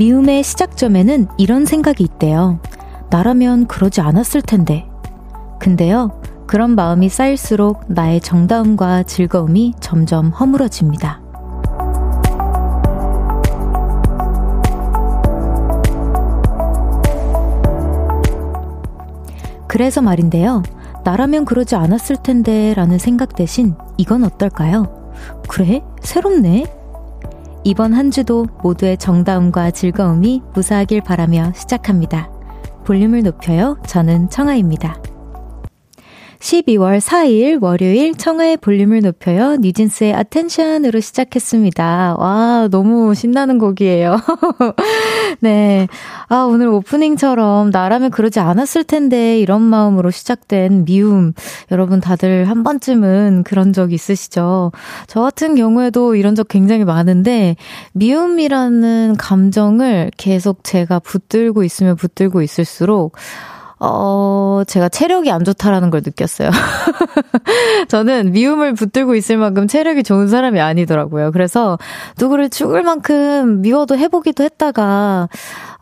미움의 시작점에는 이런 생각이 있대요. 나라면 그러지 않았을 텐데. 근데요, 그런 마음이 쌓일수록 나의 정다움과 즐거움이 점점 허물어집니다. 그래서 말인데요. 나라면 그러지 않았을 텐데 라는 생각 대신 이건 어떨까요? 그래? 새롭네? 이번 한 주도 모두의 정다움과 즐거움이 무사하길 바라며 시작합니다. 볼륨을 높여요. 저는 청아입니다. 12월 4일 월요일 청하의 볼륨을 높여요. 뉴진스의 아텐션으로 시작했습니다. 와, 너무 신나는 곡이에요. 네. 아, 오늘 오프닝처럼 나라면 그러지 않았을 텐데 이런 마음으로 시작된 미움. 여러분 다들 한 번쯤은 그런 적 있으시죠? 저 같은 경우에도 이런 적 굉장히 많은데 미움이라는 감정을 계속 제가 붙들고 있으면 붙들고 있을수록 어, 제가 체력이 안 좋다라는 걸 느꼈어요. 저는 미움을 붙들고 있을 만큼 체력이 좋은 사람이 아니더라고요. 그래서 누구를 죽을 만큼 미워도 해보기도 했다가,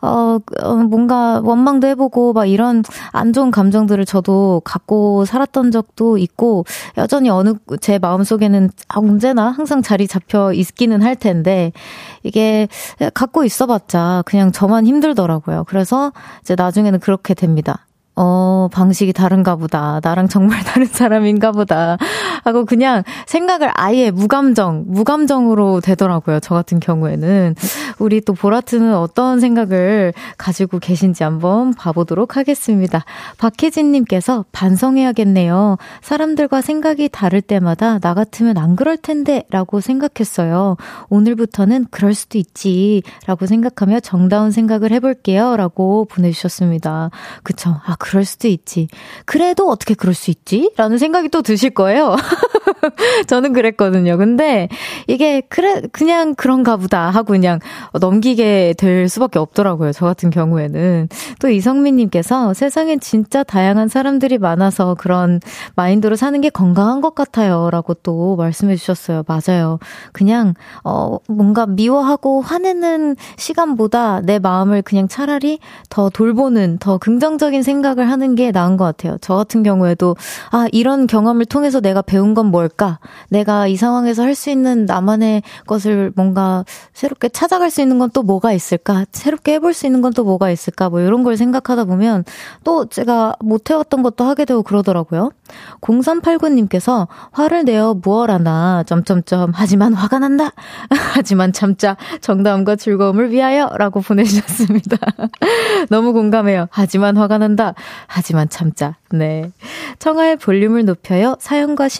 어, 어, 뭔가 원망도 해보고 막 이런 안 좋은 감정들을 저도 갖고 살았던 적도 있고, 여전히 어느, 제 마음속에는 언제나 항상 자리 잡혀 있기는 할 텐데, 이게 갖고 있어 봤자 그냥 저만 힘들더라고요. 그래서 이제 나중에는 그렇게 됩니다. 어, 방식이 다른가 보다. 나랑 정말 다른 사람인가 보다. 하고 그냥 생각을 아예 무감정, 무감정으로 되더라고요. 저 같은 경우에는. 우리 또 보라트는 어떤 생각을 가지고 계신지 한번 봐보도록 하겠습니다. 박혜진님께서 반성해야겠네요. 사람들과 생각이 다를 때마다 나 같으면 안 그럴 텐데 라고 생각했어요. 오늘부터는 그럴 수도 있지. 라고 생각하며 정다운 생각을 해볼게요. 라고 보내주셨습니다. 그쵸. 아, 그럴 수도 있지. 그래도 어떻게 그럴 수 있지? 라는 생각이 또 드실 거예요. 저는 그랬거든요. 근데 이게 그래 그냥 그런가 보다 하고 그냥 넘기게 될 수밖에 없더라고요. 저 같은 경우에는. 또 이성민 님께서 세상엔 진짜 다양한 사람들이 많아서 그런 마인드로 사는 게 건강한 것 같아요라고 또 말씀해 주셨어요. 맞아요. 그냥 어 뭔가 미워하고 화내는 시간보다 내 마음을 그냥 차라리 더 돌보는 더 긍정적인 생각을 생각을 하는 게 나은 것 같아요. 저 같은 경우에도, 아, 이런 경험을 통해서 내가 배운 건 뭘까? 내가 이 상황에서 할 수 있는 나만의 것을 뭔가 새롭게 찾아갈 수 있는 건 또 뭐가 있을까? 새롭게 해볼 수 있는 건 또 뭐가 있을까? 뭐 이런 걸 생각하다 보면 또 제가 못 해왔던 것도 하게 되고 그러더라고요. 0389님께서 화를 내어 무얼 하나, 점점점, 하지만 화가 난다! 하지만 참자, 정다움과 즐거움을 위하여! 라고 보내주셨습니다. 너무 공감해요. 하지만 화가 난다. 하지만 참자. 네. 청하의 볼륨을 높여요. 사연과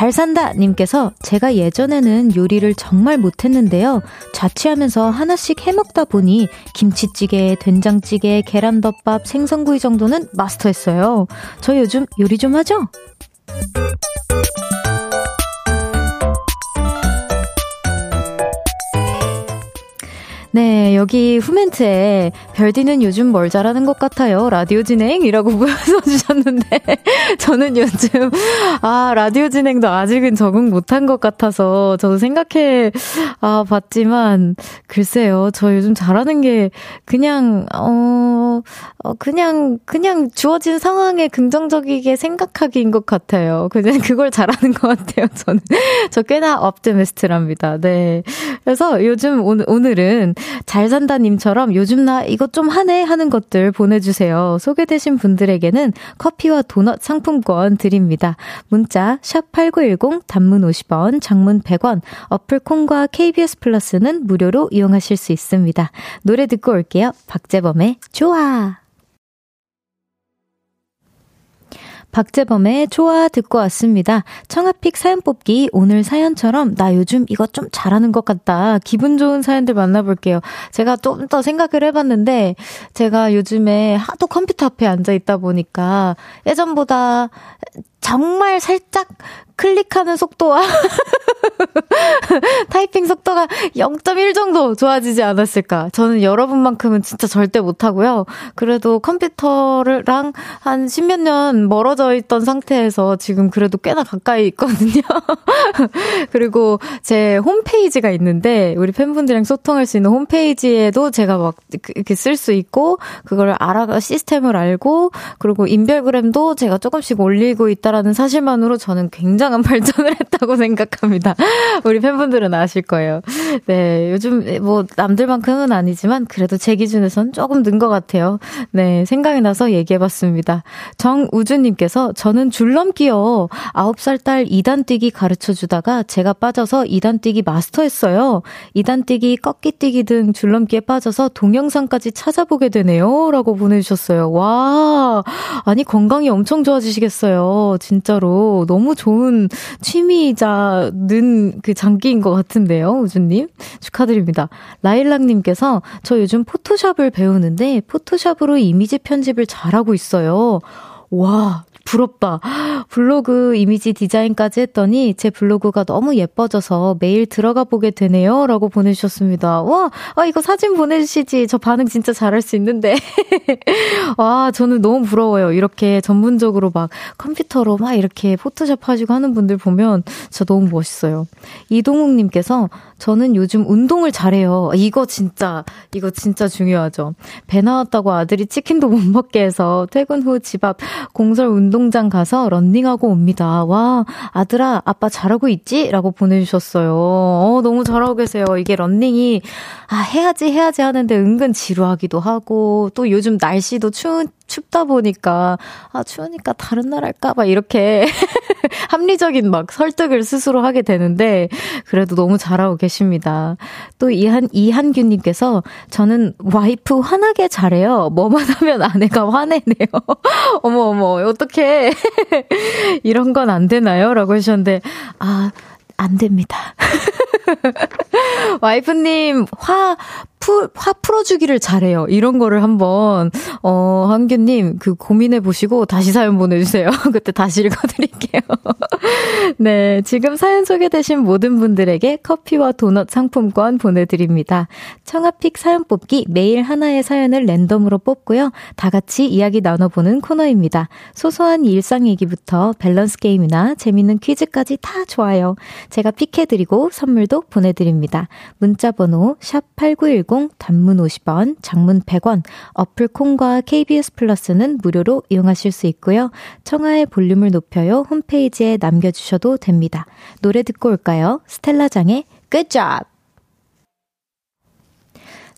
잘 산다 님께서 제가 예전에는 요리를 정말 못했는데요. 자취하면서 하나씩 해먹다 보니 김치찌개, 된장찌개, 계란덮밥, 생선구이 정도는 마스터했어요. 저 요즘 요리 좀 하죠? 네, 여기 후멘트에 별디는 요즘 뭘 잘하는 것 같아요. 라디오 진행이라고 써주셨는데 저는 요즘 아 라디오 진행도 아직은 적응 못한 것 같아서 저도 생각해 아 봤지만 글쎄요, 저 요즘 잘하는 게 그냥 어, 어 그냥 그냥 주어진 상황에 긍정적이게 생각하기인 것 같아요. 그냥 그걸 잘하는 것 같아요. 저는 저 꽤나 업티미스트랍니다. 네, 그래서 요즘 오늘 오늘은 잘 산다님처럼 요즘 나 이것 좀 하네 하는 것들 보내주세요. 소개되신 분들에게는 커피와 도넛 상품권 드립니다. 문자 샵8910 단문 50원, 장문 100원, 어플 콩과 KBS 플러스는 무료로 이용하실 수 있습니다. 노래 듣고 올게요. 박재범의 좋아. 박재범의 좋아 듣고 왔습니다. 청아픽 사연 뽑기 오늘 사연처럼 나 요즘 이거 좀 잘하는 것 같다. 기분 좋은 사연들 만나볼게요. 제가 좀 더 생각을 해봤는데 제가 요즘에 하도 컴퓨터 앞에 앉아 있다 보니까 예전보다 정말 살짝 클릭하는 속도와 타이핑 속도가 0.1 정도 좋아지지 않았을까. 저는 여러분만큼은 진짜 절대 못하고요. 그래도 컴퓨터랑 한 십몇 년 멀어져 있던 상태에서 지금 그래도 꽤나 가까이 있거든요. 그리고 제 홈페이지가 있는데 우리 팬분들이랑 소통할 수 있는 홈페이지에도 제가 막 이렇게 쓸 수 있고 그걸 알아 시스템을 알고 그리고 인별그램도 제가 조금씩 올리고 있다라는 사실만으로 저는 굉장한 발전을 했다고 생각합니다. 우리 팬분들은 아실 거예요. 네, 요즘 뭐 남들만큼은 아니지만 그래도 제 기준에선 조금 는 것 같아요. 네, 생각이 나서 얘기해봤습니다. 정우주님께서 저는 줄넘기요. 9살 딸 2단 뛰기 가르쳐 주다가 제가 빠져서 2단 뛰기 마스터했어요. 2단 뛰기, 꺾기 뛰기 등 줄넘기에 빠져서 동영상까지 찾아보게 되네요. 라고 보내주셨어요. 와, 아니 건강이 엄청 좋아지시겠어요. 진짜로. 너무 좋은 취미이자 는 그 장기인 것 같은데요, 우주님. 축하드립니다. 라일락님께서 저 요즘 포토샵을 배우는데 포토샵으로 이미지 편집을 잘하고 있어요. 와, 부럽다. 블로그 이미지 디자인까지 했더니 제 블로그가 너무 예뻐져서 매일 들어가 보게 되네요. 라고 보내주셨습니다. 와, 아, 이거 사진 보내주시지. 저 반응 진짜 잘할 수 있는데. 와, 저는 너무 부러워요. 이렇게 전문적으로 막 컴퓨터로 막 이렇게 포토샵 하시고 하는 분들 보면 진짜 너무 멋있어요. 이동욱님께서 저는 요즘 운동을 잘해요. 이거 진짜, 이거 진짜 중요하죠. 배 나왔다고 아들이 치킨도 못 먹게 해서 퇴근 후 집 앞 공설 운동 장 가서 런닝하고 옵니다. 와, 아들아, 아빠 잘하고 있지? 라고 보내주셨어요. 어, 너무 잘하고 계세요. 이게 런닝이, 아, 해야지, 해야지 하는데 은근 지루하기도 하고, 또 요즘 날씨도 추운, 춥다 보니까 아 추우니까 다른 날 할까 봐 이렇게 합리적인 막 설득을 스스로 하게 되는데 그래도 너무 잘하고 계십니다. 또 이한 이한규 님께서 저는 와이프 화나게 잘해요. 뭐만 하면 아내가 화내네요. 어머 어머 어떻게 이런 건 안 되나요?라고 하셨는데 아. 안 됩니다. 와이프님, 화, 풀, 화 풀어주기를 잘해요. 이런 거를 한번, 어, 한규님, 그 고민해보시고 다시 사연 보내주세요. 그때 다시 읽어드릴게요. 네, 지금 사연 소개되신 모든 분들에게 커피와 도넛 상품권 보내드립니다. 청아픽 사연 뽑기 매일 하나의 사연을 랜덤으로 뽑고요. 다 같이 이야기 나눠보는 코너입니다. 소소한 일상 얘기부터 밸런스 게임이나 재밌는 퀴즈까지 다 좋아요. 제가 픽해드리고 선물도 보내드립니다. 문자번호 샵8910 샵8910 단문 50원, 장문 100원, 어플 콩과 KBS 플러스는 무료로 이용하실 수 있고요. 청하의 볼륨을 높여요 홈페이지에 남겨주셔도 됩니다. 노래 듣고 올까요? 스텔라장의 Good Job!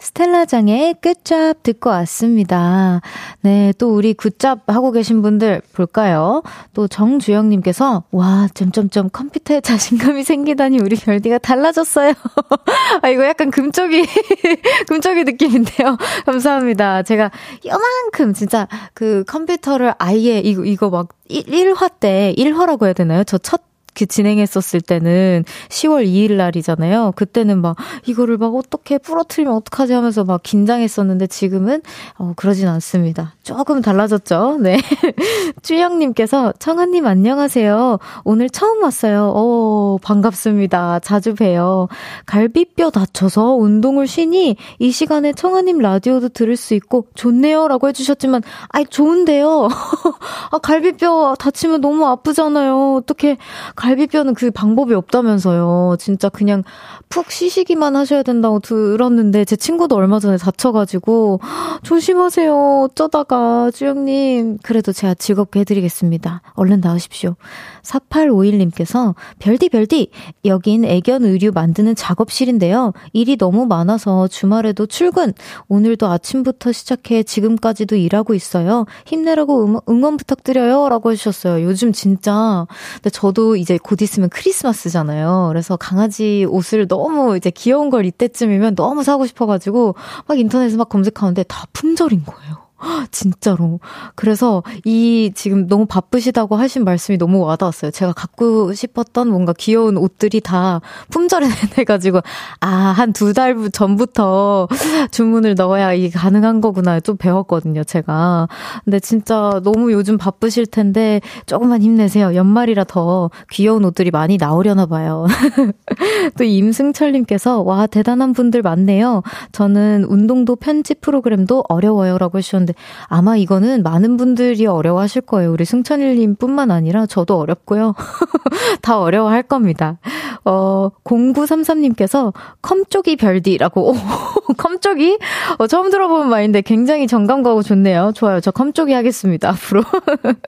스텔라장의 끝잡 듣고 왔습니다. 네, 또 우리 굿잡 하고 계신 분들 볼까요? 또 정주영님께서, 와, 점점점 컴퓨터에 자신감이 생기다니 우리 별디가 달라졌어요. 아, 이거 약간 금쪽이, 금쪽이 느낌인데요. 감사합니다. 제가 요만큼 진짜 그 컴퓨터를 아예 이거, 이거 막 1, 1화 때, 1화라고 해야 되나요? 저 첫 그 진행했었을 때는 10월 2일 날이잖아요. 그때는 막 이거를 막 어떻게 부러뜨리면 어떡하지 하면서 막 긴장했었는데 지금은 어 그러진 않습니다. 조금 달라졌죠. 네. 주영님께서 청아님 안녕하세요. 오늘 처음 왔어요. 어 반갑습니다. 자주 봬요. 갈비뼈 다쳐서 운동을 쉬니 이 시간에 청아님 라디오도 들을 수 있고 좋네요 라고 해주셨지만 아이 좋은데요. 아 갈비뼈 다치면 너무 아프잖아요. 어떻게 갈비뼈는 그 방법이 없다면서요. 진짜 그냥 푹 쉬시기만 하셔야 된다고 들었는데 제 친구도 얼마 전에 다쳐가지고 조심하세요. 어쩌다가 주영님 그래도 제가 즐겁게 해드리겠습니다. 얼른 나으십시오. 4851님께서 별디 별디 여긴 애견 의류 만드는 작업실인데요. 일이 너무 많아서 주말에도 출근 오늘도 아침부터 시작해 지금까지도 일하고 있어요. 힘내라고 응원 부탁드려요 라고 해 주셨어요. 요즘 진짜 근데 저도 이제 곧 있으면 크리스마스잖아요. 그래서 강아지 옷을 너무 이제 귀여운 걸 이때쯤이면 너무 사고 싶어 가지고 막 인터넷에 막 검색하는데 다 품절인 거예요. 진짜로. 그래서 이 지금 너무 바쁘시다고 하신 말씀이 너무 와닿았어요. 제가 갖고 싶었던 뭔가 귀여운 옷들이 다 품절에 돼가지고, 아, 한 두 달 전부터 주문을 넣어야 이게 가능한 거구나. 좀 배웠거든요, 제가. 근데 진짜 너무 요즘 바쁘실 텐데, 조금만 힘내세요. 연말이라 더 귀여운 옷들이 많이 나오려나 봐요. 또 임승철님께서, 와, 대단한 분들 많네요. 저는 운동도 편집 프로그램도 어려워요. 라고 해주셨는데, 하는데 아마 이거는 많은 분들이 어려워하실 거예요. 우리 승천일님 뿐만 아니라 저도 어렵고요. 다 어려워할 겁니다. 어, 0933님께서 컴쪽이 별디라고. 컴쪽이? 어, 처음 들어보는 말인데 굉장히 정감 가고 좋네요. 좋아요. 저 컴쪽이 하겠습니다. 앞으로.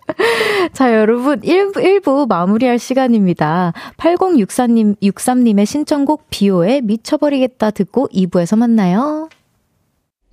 자, 여러분. 1부, 1부 마무리할 시간입니다. 8064님, 63님의 신청곡 비오의 미쳐버리겠다 듣고 2부에서 만나요.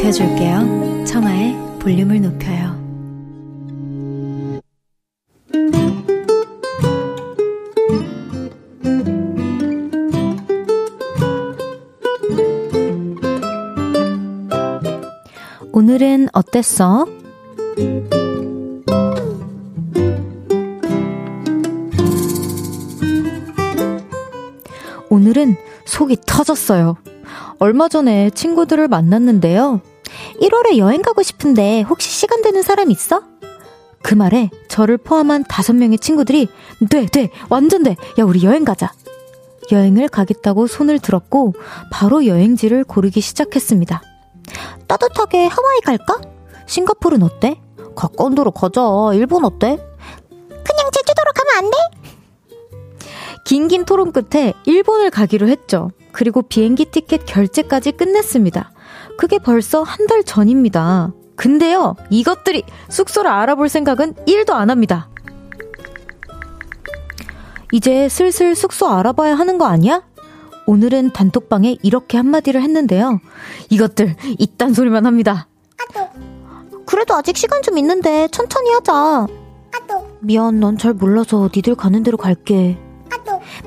높여줄게요. 청하의 볼륨을 높여요. 오늘은 어땠어? 오늘은 속이 터졌어요. 얼마 전에 친구들을 만났는데요. 1월에 여행 가고 싶은데 혹시 시간 되는 사람 있어? 그 말에 저를 포함한 다섯 명의 친구들이 돼, 돼, 완전 돼. 야, 우리 여행 가자. 여행을 가겠다고 손을 들었고 바로 여행지를 고르기 시작했습니다. 따뜻하게 하와이 갈까? 싱가포르는 어때? 가까운 데로 가자. 일본 어때? 그냥 제주도로 가면 안 돼? 긴긴 토론 끝에 일본을 가기로 했죠. 그리고 비행기 티켓 결제까지 끝냈습니다. 그게 벌써 한 달 전입니다. 근데요, 이것들이 숙소를 알아볼 생각은 1도 안 합니다. 이제 슬슬 숙소 알아봐야 하는 거 아니야? 오늘은 단톡방에 이렇게 한마디를 했는데요. 이것들, 이딴 소리만 합니다. 그래도 아직 시간 좀 있는데 천천히 하자. 미안, 넌잘 몰라서 니들 가는 대로 갈게.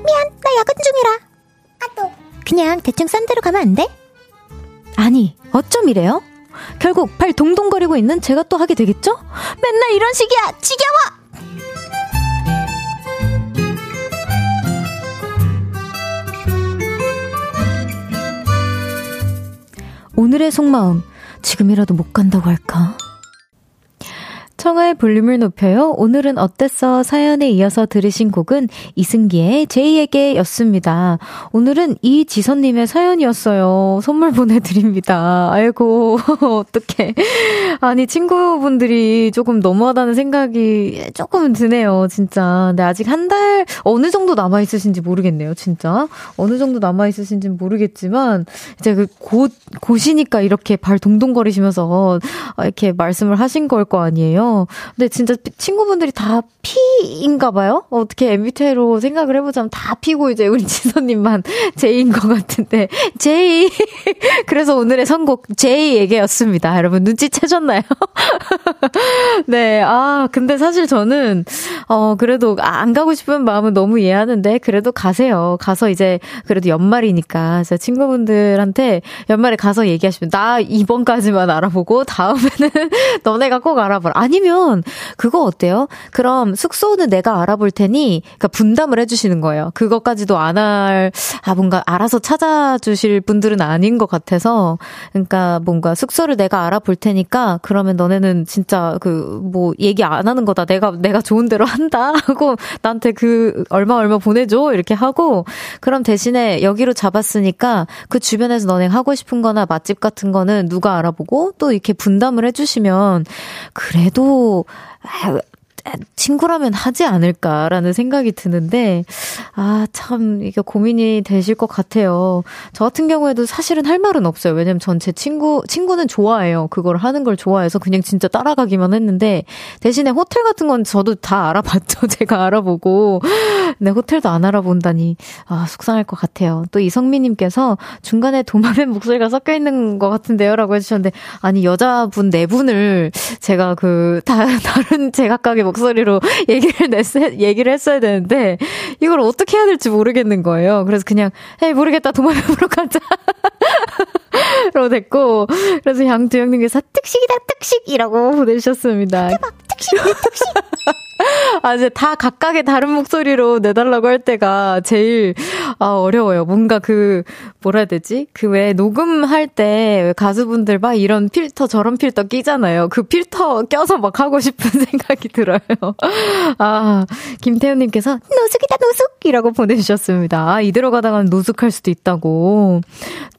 미안, 나 야근 중이라. 그냥 대충 싼 데로 가면 안 돼? 아니, 어쩜 이래요? 결국 발 동동거리고 있는 제가 또 하게 되겠죠? 맨날 이런 식이야! 지겨워! 오늘의 속마음, 지금이라도 못 간다고 할까? 청하의 볼륨을 높여요. 오늘은 어땠어? 사연에 이어서 들으신 곡은 이승기의 제이에게 였습니다. 오늘은 이지선님의 사연이었어요. 선물 보내드립니다. 아이고, 어떡해. 아니, 친구분들이 조금 너무하다는 생각이 조금 드네요, 진짜. 근데 아직 한 달, 어느 정도 남아있으신지 모르겠네요, 진짜. 어느 정도 남아있으신지 모르겠지만, 이제 그 곧, 곧이니까 이렇게 발 동동거리시면서 이렇게 말씀을 하신 걸 거 아니에요. 근데 진짜 친구분들이 다 P인가 봐요? 어떻게 MBTI로 생각을 해보자면 다 P고 이제 우리 지선님만 J인 것 같은데, J. 그래서 오늘의 선곡 J 얘기였습니다. 여러분 눈치채셨나요? 네, 아, 근데 사실 저는, 어, 그래도 안 가고 싶은 마음은 너무 이해하는데, 그래도 가세요. 가서 이제, 그래도 연말이니까, 제 친구분들한테 연말에 가서 얘기하시면, 나 이번까지만 알아보고, 다음에는 너네가 꼭 알아보라. 아니면, 그거 어때요? 그럼 숙소는 내가 알아볼 테니, 그니까 분담을 해주시는 거예요. 그것까지도 안 할, 아, 뭔가 알아서 찾아주실 분들은 아닌 것 같아서, 그러니까 뭔가 숙소를 내가 알아볼 테니까, 그러면 너네는 진짜 그, 뭐, 얘기 안 하는 거다. 내가, 내가 좋은 대로 한다. 하고, 나한테 그, 얼마 얼마 보내줘. 이렇게 하고, 그럼 대신에 여기로 잡았으니까, 그 주변에서 너네 하고 싶은 거나 맛집 같은 거는 누가 알아보고, 또 이렇게 분담을 해주시면, 그래도, 아, 친구라면 하지 않을까라는 생각이 드는데, 아, 참, 이게 고민이 되실 것 같아요. 저 같은 경우에도 사실은 할 말은 없어요. 왜냐면 전 제 친구, 친구는 좋아해요. 그걸 하는 걸 좋아해서 그냥 진짜 따라가기만 했는데, 대신에 호텔 같은 건 저도 다 알아봤죠. 제가 알아보고. 근데 호텔도 안 알아본다니, 아, 속상할 것 같아요. 또 이성미님께서 중간에 도마뱀 목소리가 섞여 있는 것 같은데요? 라고 해주셨는데, 아니, 여자분 네 분을 제가 그, 다, 다른 제각각의 목소리로 얘기를 냈, 얘기를 했어야 되는데, 이걸 어떻게 해야 될지 모르겠는 거예요. 그래서 그냥, 에이, 모르겠다. 도마뱀으로 가자. 로 됐고, 그래서 양두영님께서 특식이다, 특식이라고 보내주셨습니다. 대박, 특식, 특식. 아, 이제 다 각각의 다른 목소리로 내달라고 할 때가 제일, 아, 어려워요. 뭔가 그, 뭐라 해야 되지? 그 왜 녹음할 때 가수분들 막 이런 필터, 저런 필터 끼잖아요. 그 필터 껴서 막 하고 싶은 생각이 들어요. 아, 김태훈님께서 노숙이다, 노숙이라고 보내주셨습니다. 아, 이대로 가다가는 노숙할 수도 있다고.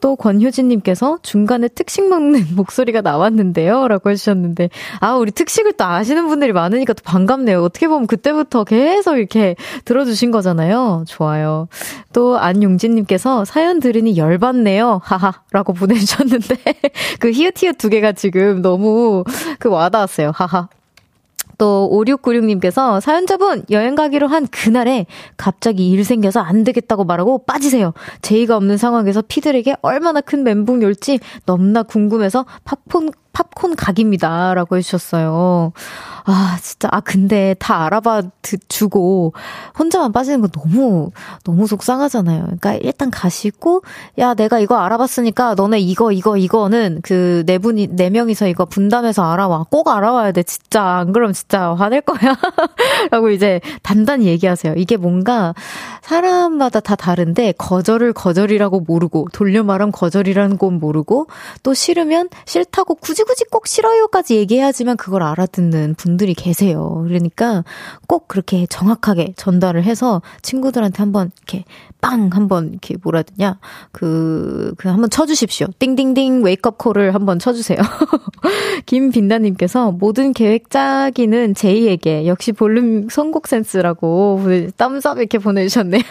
또 권효진님 께서 중간에 특식 먹는 목소리가 나왔는데요. 라고 해주셨는데, 아, 우리 특식을 또 아시는 분들이 많으니까 또 반갑네요. 어떻게 보면 그때부터 계속 이렇게 들어주신 거잖아요. 좋아요. 또 안용진님께서 사연 들으니 열받네요. 하하. 라고 보내주셨는데, 그 히읗히읗 두 개가 지금 너무 그 와닿았어요. 하하. 또 5696님께서 사연자분 여행 가기로 한 그날에 갑자기 일 생겨서 안 되겠다고 말하고 빠지세요. 제의가 없는 상황에서 피들에게 얼마나 큰 멘붕이 올지 너무나 궁금해서 팝콘 팝콘 각입니다. 라고 해주셨어요. 아, 진짜. 아, 근데 다 알아봐 주고 혼자만 빠지는 거 너무, 너무 속상하잖아요. 그러니까 일단 가시고, 야, 내가 이거 알아봤으니까 너네 이거, 이거, 이거는 그 네 분이, 네 명이서 이거 분담해서 알아와. 꼭 알아와야 돼. 진짜. 안 그러면 진짜 화낼 거야. 라고 이제 단단히 얘기하세요. 이게 뭔가 사람마다 다 다른데 거절을 거절이라고 모르고 돌려 말하면 거절이라는 건 모르고 또 싫으면 싫다고 굳이 굳이 꼭 싫어요까지 얘기해야지만 그걸 알아듣는 분들이 계세요. 그러니까 꼭 그렇게 정확하게 전달을 해서 친구들한테 한번 이렇게 빵 한번 이렇게 뭐라 되냐 그, 그 한번 쳐주십시오. 띵띵띵 wake-up call을 한번 쳐주세요. 김빈다님께서 모든 계획 짜기는 J에게 역시 볼륨 선곡 센스라고 땀삽 이렇게 보내주셨네요.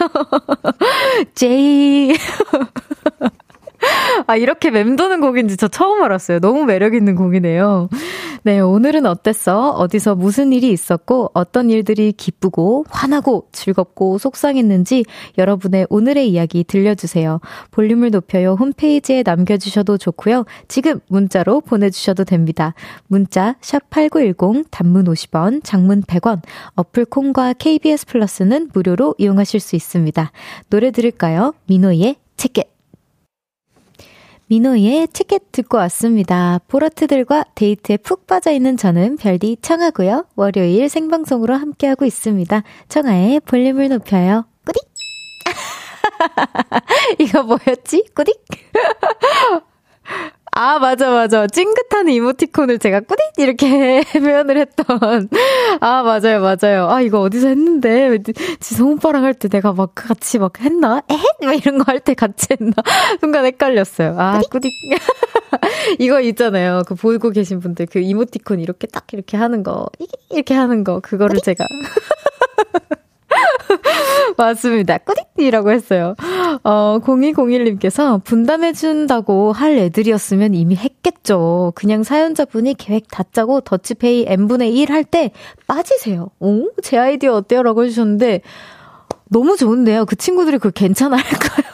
제이. 아, 이렇게 맴도는 곡인지 저 처음 알았어요. 너무 매력있는 곡이네요. 네, 오늘은 어땠어? 어디서 무슨 일이 있었고, 어떤 일들이 기쁘고, 화나고, 즐겁고, 속상했는지 여러분의 오늘의 이야기 들려주세요. 볼륨을 높여요 홈페이지에 남겨주셔도 좋고요. 지금 문자로 보내주셔도 됩니다. 문자, 샵8910, 단문 50원, 장문 100원, 어플 콩과 KBS 플러스는 무료로 이용하실 수 있습니다. 노래 들을까요? 민호의 티켓. 민호의 티켓 듣고 왔습니다. 보라트들과 데이트에 푹 빠져있는 저는 별디 청하고요. 월요일 생방송으로 함께하고 있습니다. 청하의 볼륨을 높여요. 꾸딕! 이거 뭐였지? 꾸딕? 아, 맞아, 맞아. 찡긋한 이모티콘을 제가 꾸딕! 이렇게 표현을 했던. 아, 맞아요, 맞아요. 아, 이거 어디서 했는데. 지성 오빠랑 할 때 내가 막 같이 막 했나? 에헷? 막 이런 거 할 때 같이 했나? 순간 헷갈렸어요. 아, 꾸딕! 이거 있잖아요. 그 보고 계신 분들 그 이모티콘 이렇게 딱 이렇게 하는 거. 이렇게 하는 거. 그거를 제가. 맞습니다. 꾸딕이라고 했어요. 어, 0201님께서 분담해준다고 할 애들이었으면 이미 했겠죠. 그냥 사연자분이 계획 다 짜고 더치페이 n분의 1 할 때 빠지세요. 오, 제 아이디어 어때요? 라고 해주셨는데, 너무 좋은데요. 그 친구들이 그걸 괜찮아 할까요?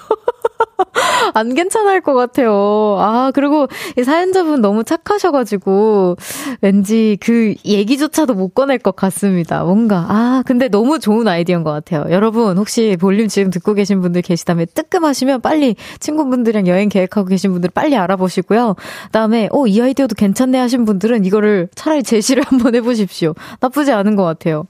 안 괜찮을 것 같아요. 아, 그리고 이 사연자분 너무 착하셔가지고, 왠지 그 얘기조차도 못 꺼낼 것 같습니다. 뭔가, 아, 근데 너무 좋은 아이디어인 것 같아요. 여러분, 혹시 볼륨 지금 듣고 계신 분들 계시다면 뜨끔하시면 빨리 친구분들이랑 여행 계획하고 계신 분들 빨리 알아보시고요. 그 다음에, 어, 이 아이디어도 괜찮네 하신 분들은 이거를 차라리 제시를 한번 해보십시오. 나쁘지 않은 것 같아요.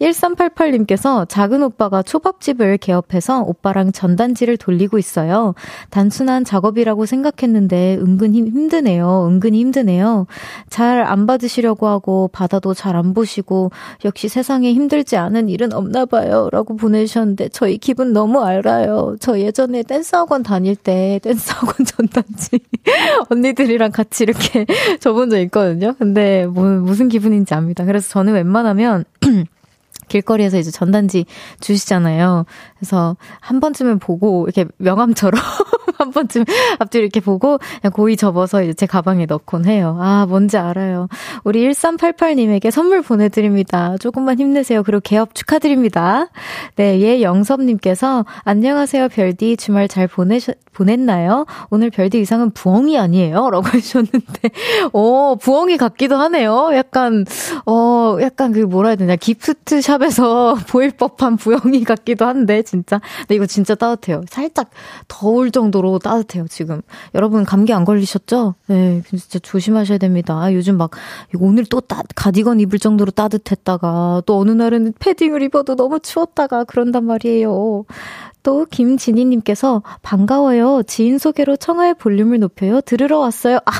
1388님께서 작은 오빠가 초밥집을 개업해서 오빠랑 전단지를 돌리고 있어요. 단순한 작업이라고 생각했는데 은근히 힘드네요. 은근히 힘드네요. 잘 안 받으시려고 하고 받아도 잘 안 보시고 역시 세상에 힘들지 않은 일은 없나 봐요. 라고 보내주셨는데 저희 기분 너무 알아요. 저 예전에 댄스 학원 다닐 때 댄스 학원 전단지 언니들이랑 같이 이렇게 접은 적 있거든요. 근데 뭐, 무슨 기분인지 압니다. 그래서 저는 웬만하면 길거리에서 이제 전단지 주시잖아요. 그래서 한 번쯤은 보고 이렇게 명함처럼 한 번쯤 앞뒤로 이렇게 보고 그냥 고이 접어서 이제 제 가방에 넣곤 해요. 아, 뭔지 알아요. 우리 1388님에게 선물 보내드립니다. 조금만 힘내세요. 그리고 개업 축하드립니다. 네, 예, 영섭님께서 안녕하세요, 별디. 주말 잘 보내셨, 보냈나요? 오늘 별디 의상은 부엉이 아니에요? 라고 해주셨는데, 어, 부엉이 같기도 하네요. 약간, 어, 약간 그 뭐라 해야 되냐. 기프트 샵에서 보일 법한 부엉이 같기도 한데, 진짜. 근데 이거 진짜 따뜻해요. 살짝 더울 정도로 따뜻해요, 지금. 여러분, 감기 안 걸리셨죠? 네, 진짜 조심하셔야 됩니다. 요즘 막, 오늘 또 따, 가디건 입을 정도로 따뜻했다가, 또 어느 날은 패딩을 입어도 너무 추웠다가 그런단 말이에요. 또 김진희님께서 반가워요. 지인 소개로 청하의 볼륨을 높여요. 들으러 왔어요. 아,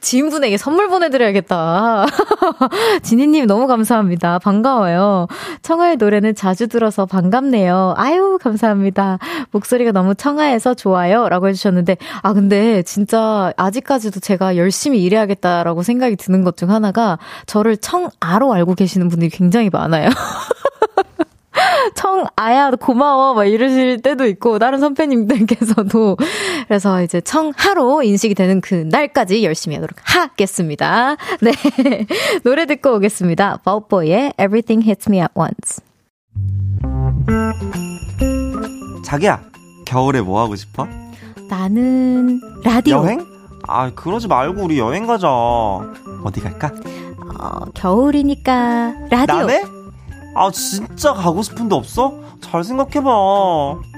지인분에게 선물 보내드려야겠다. 진희님 너무 감사합니다. 반가워요. 청하의 노래는 자주 들어서 반갑네요. 아유, 감사합니다. 목소리가 너무 청하해서 좋아요. 라고 해주셨는데, 아, 근데 진짜 아직까지도 제가 열심히 일해야겠다라고 생각이 드는 것 중 하나가 저를 청아로 알고 계시는 분들이 굉장히 많아요. 청, 아야, 고마워. 막 이러실 때도 있고, 다른 선배님들께서도. 그래서 이제 청하로 인식이 되는 그 날까지 열심히 하도록 하겠습니다. 네. 노래 듣고 오겠습니다. 바우보이의 Everything Hits Me at Once. 자기야, 겨울에 뭐 하고 싶어? 나는 라디오. 여행? 아, 그러지 말고 우리 여행 가자. 어디 갈까? 어, 겨울이니까 라디오. 남해? 아, 진짜 가고 싶은데 없어? 잘 생각해봐.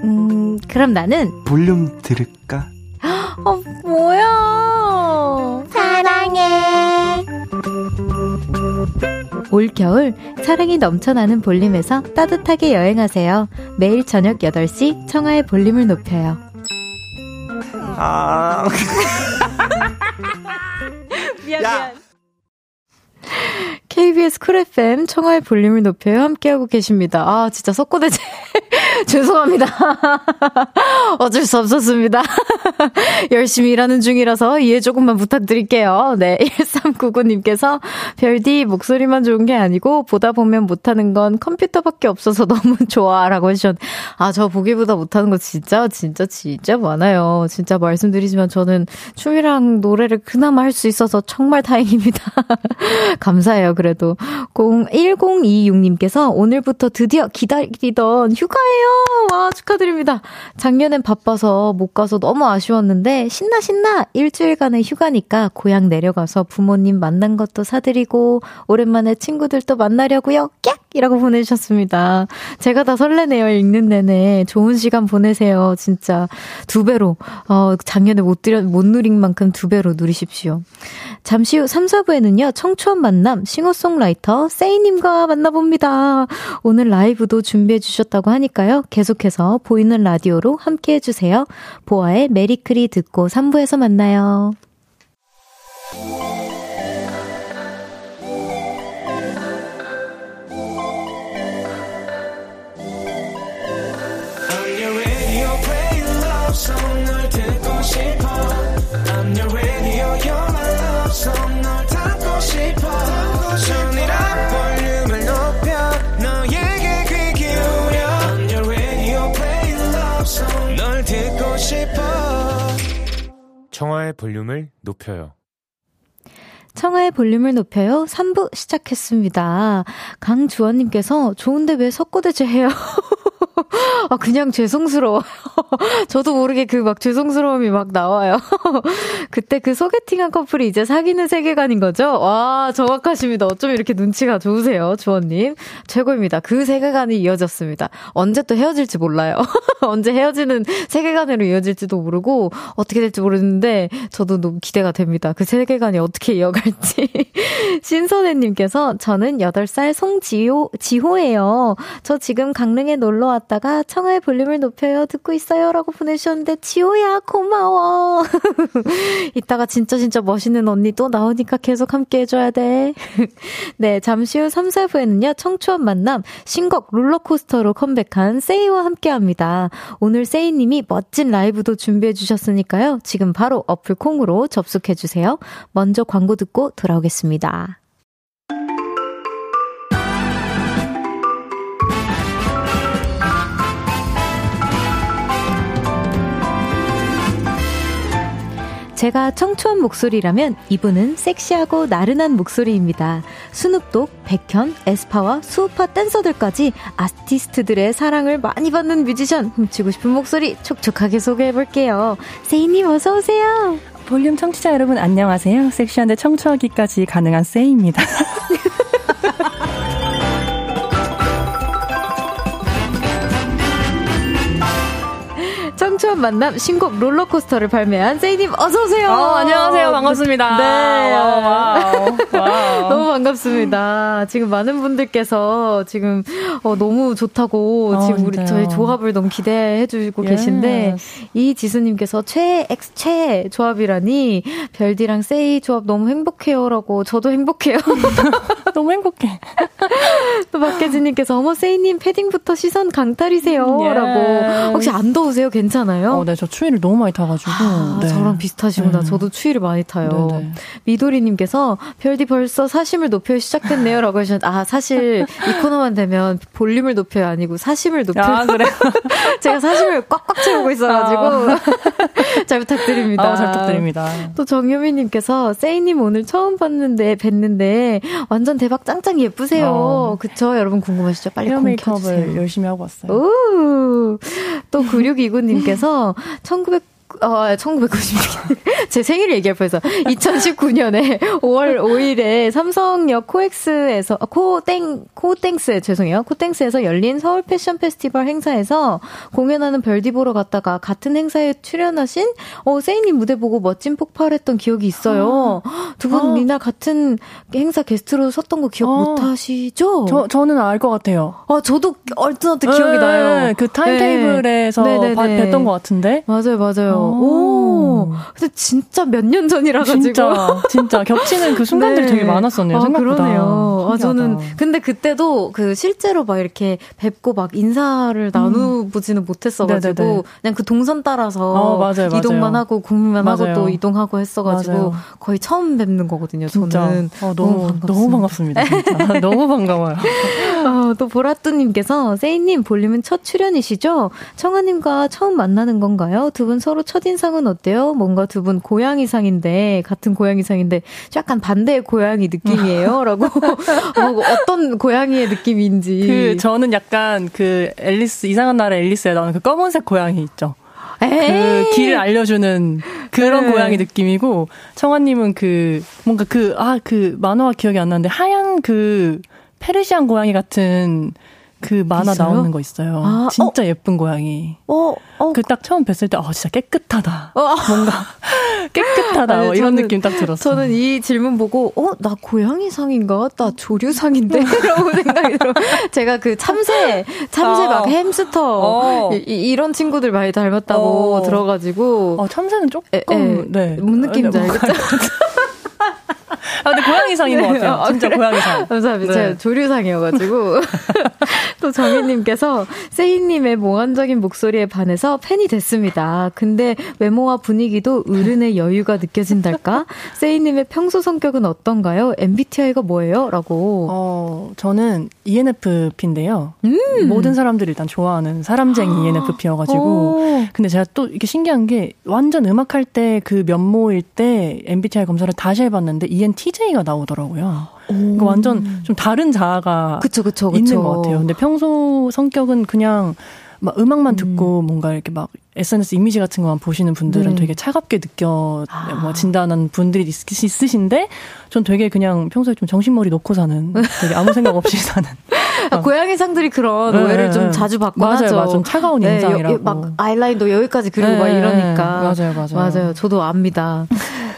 음, 그럼 나는 볼륨 들을까? 어, 뭐야? 사랑해. 올 겨울 사랑이 넘쳐나는 볼륨에서 따뜻하게 여행하세요. 매일 저녁 8시 청하의 볼륨을 높여요. 아. 미안, 야. 미안. KBS 쿨 FM 청하의 볼륨을 높여요. 함께하고 계십니다. 아, 진짜 석고대제. 죄송합니다. 어쩔 수 없었습니다. 열심히 일하는 중이라서 이해 조금만 부탁드릴게요. 네. 1399님께서 별디 목소리만 좋은 게 아니고 보다 보면 못하는 건 컴퓨터밖에 없어서 너무 좋아. 라고 해주셨 아, 저 보기보다 못하는 거 진짜, 진짜, 진짜 많아요. 진짜 말씀드리지만 저는 춤이랑 노래를 그나마 할 수 있어서 정말 다행입니다. 감사해요. 그래도 1026님께서 오늘부터 드디어 기다리던 휴가예요. 와 축하드립니다. 작년엔 바빠서 못 가서 너무 아쉬웠는데 신나 신나 일주일간의 휴가니까 고향 내려가서 부모님 만난 것도 사드리고 오랜만에 친구들도 만나려고요. 깍 이라고 보내주셨습니다. 제가 다 설레네요. 읽는 내내 좋은 시간 보내세요. 진짜 두 배로 어 작년에 못 드려 못 누린 만큼 두 배로 누리십시오. 잠시 후 3, 4부에는요. 청초한 만남 싱어 송라이터 세이님과 만나봅니다. 오늘 라이브도 준비해 주셨다고 하니까요. 계속해서 보이는 라디오로 함께 해주세요. 보아의 메리크리 듣고 3부에서 만나요. 청하의 볼륨을 높여요. 청하의 볼륨을 높여요. 3부 시작했습니다. 강주원님께서 좋은데 왜 석고대제 해요? 아, 그냥 죄송스러워. 저도 모르게 그 막 죄송스러움이 막 나와요. 그때 그 소개팅한 커플이 이제 사귀는 세계관인 거죠? 와, 정확하십니다. 어쩜 이렇게 눈치가 좋으세요, 주원님. 최고입니다. 그 세계관이 이어졌습니다. 언제 또 헤어질지 몰라요. 언제 헤어지는 세계관으로 이어질지도 모르고, 어떻게 될지 모르는데, 저도 너무 기대가 됩니다. 그 세계관이 어떻게 이어갈지. 신선혜님께서, 저는 8살 송지호, 지호예요. 저 지금 강릉에 놀러 왔 다가 청하의 볼륨을 높여요 듣고 있어요 라고 보내주셨는데 지호야 고마워. 이따가 진짜 진짜 멋있는 언니 또 나오니까 계속 함께 해줘야 돼. 네, 잠시 후 3, 4부에는요 청초한 만남 신곡 롤러코스터로 컴백한 세이와 함께 합니다. 오늘 세이님이 멋진 라이브도 준비해 주셨으니까요. 지금 바로 어플 콩으로 접속해 주세요. 먼저 광고 듣고 돌아오겠습니다 제가 청초한 목소리라면 이분은 섹시하고 나른한 목소리입니다. 스눕독, 백현, 에스파와 수우파 댄서들까지 아티스트들의 사랑을 많이 받는 뮤지션 훔치고 싶은 목소리 촉촉하게 소개해볼게요. 쎄이님 어서오세요. 볼륨 청취자 여러분 안녕하세요. 섹시한데 청초하기까지 가능한 쎄이입니다. 청초한 만남 신곡 롤러코스터를 발매한 쎄이님 어서 오세요. 어, 안녕하세요. 반갑습니다. 네. 와우, 와우. 너무 반갑습니다. 지금 많은 분들께서 지금 어, 너무 좋다고 어, 지금 우리 저희 조합을 너무 기대해 주고 yes. 계신데 이지수님께서 최엑 최 조합이라니 별디랑 세이 조합 너무 행복해요 라고 저도 행복해요. 너무 행복해. 또 박혜진님께서 어머 세이님 패딩부터 시선 강탈이세요라고 yes. 혹시 안 더우세요? 괜찮 괜찮아요? 어, 네, 저 추위를 너무 많이 타가지고. 아, 네. 저랑 비슷하시구나. 네. 저도 추위를 많이 타요. 네네. 네. 미도리님께서 별디 벌써 사심을 높여 시작했네요. 라고 하셨는데, 아, 사실 이 코너만 되면 볼륨을 높여요. 아니고 사심을 높여요. 아, 그래. 제가 사심을 꽉꽉 채우고 있어가지고. 아. 잘 부탁드립니다. 아, 잘 부탁드립니다. 또 정효미님께서, 세이님 오늘 처음 봤는데, 뵀는데, 완전 대박 짱짱 예쁘세요. 어. 그쵸? 여러분 궁금하시죠? 빨리 헤어 메이크업을 열심히 하고 왔어요. 오. 또 9629님 께서 1900 어, 1996년. 제 생일을 얘기할 뻔해서. 2019년에 5월 5일에 삼성역 코엑스에서, 아, 코땡, 코땡스, 죄송해요. 코땡스에서 열린 서울 패션 페스티벌 행사에서 공연하는 별디 보러 갔다가 같은 행사에 출연하신, 어, 세이님 무대 보고 멋진 폭발했던 기억이 있어요. 아. 두분 아. 이날 같은 행사 게스트로 섰던 거 기억 아. 못 하시죠? 저, 저는 알 것 같아요. 아, 저도 얼뜻 얼뜻 기억이 네, 나요. 그 타임테이블에서 네. 뵀던 것 같은데? 맞아요, 맞아요. 오. 근데 진짜 몇 년 전이라 가지고 진짜 진짜 겹치는 그 순간들이 네. 되게 많았었네요. 아, 생각보다. 그러네요. 아, 저는 근데 그때도 그 실제로 막 이렇게 뵙고 막 인사를 음. 나누보지는 못했어 가지고 그냥 그 동선 따라서 어, 맞아요, 이동만 하고 국민만 하고 또 이동하고 했어 가지고 거의 처음 뵙는 거거든요. 저는 어, 너무 너무, 너무 반갑습니다. 진짜. 너무 반가워요. 어, 또 보라뚜님께서 세이님 볼륨은 첫 출연이시죠? 청아님과 처음 만나는 건가요? 두 분 서로 첫 인상은 어때요? 뭔가 두 분 고양이상인데, 같은 고양이상인데, 약간 반대의 고양이 느낌이에요? 라고. 어, 어떤 고양이의 느낌인지. 그, 저는 약간 그 앨리스, 이상한 나라 앨리스에 나오는 그 검은색 고양이 있죠. 그 길을 알려주는 그런 네. 고양이 느낌이고 청아님은 그 뭔가 그 아그 아, 그 만화가 기억이 안 나는데 하얀 그 페르시안 고양이 같은 그 만화 있어요? 나오는 거 있어요. 아, 진짜 어? 예쁜 고양이. 어, 어. 그 딱 처음 뵀을 때, 어, 진짜 깨끗하다. 어. 뭔가 깨끗하다. 아니, 뭐 이런 저는, 느낌 딱 들었어요. 저는 이 질문 보고, 어, 나 고양이상인가? 나 조류상인데? 라고 생각이 들어. 제가 그 참새, 참새 막 아. 햄스터, 어. 이, 런 친구들 많이 닮았다고 어. 들어가지고. 어, 참새는 조금, 에, 에, 네. 뭔 느낌인지 네, 알겠죠? 아, 근데 고양이상인 네. 것 같아요. 아, 진짜 그래? 고양이상. 감사합니다. 네. 제가 조류상이어가지고. 또 정희님께서 세희님의 몽환적인 목소리에 반해서 팬이 됐습니다. 근데 외모와 분위기도 어른의 여유가 느껴진달까? 세희님의 평소 성격은 어떤가요? MBTI가 뭐예요? 라고. 어, 저는 ENFP인데요. 음. 모든 사람들이 일단 좋아하는 사람쟁이 ENFP여가지고. 근데 제가 또 이게 신기한 게 완전 음악 할 때 그 면모일 때 MBTI 검사를 다시 해봤는데 ENTJ가 나오더라고요. 그러니까 완전 좀 다른 자아가 그쵸, 그쵸, 그쵸. 있는 것 같아요. 근데 평소 성격은 그냥 막 음악만 듣고 음. 뭔가 이렇게 막 SNS 이미지 같은 거만 보시는 분들은 네. 되게 차갑게 느껴 아. 뭐 진단하는 분들이 있, 있으신데 전 되게 그냥 평소에 좀 정신머리 놓고 사는 되게 아무 생각 없이 사는 아, 고양이 상들이 그런 네, 오해를 좀 자주 받곤 맞아요, 하죠. 맞아요. 좀 차가운 네, 인상이라고. 막 아이라인도 여기까지 그리고 막 네, 이러니까. 맞아요, 맞아요. 맞아요. 저도 압니다.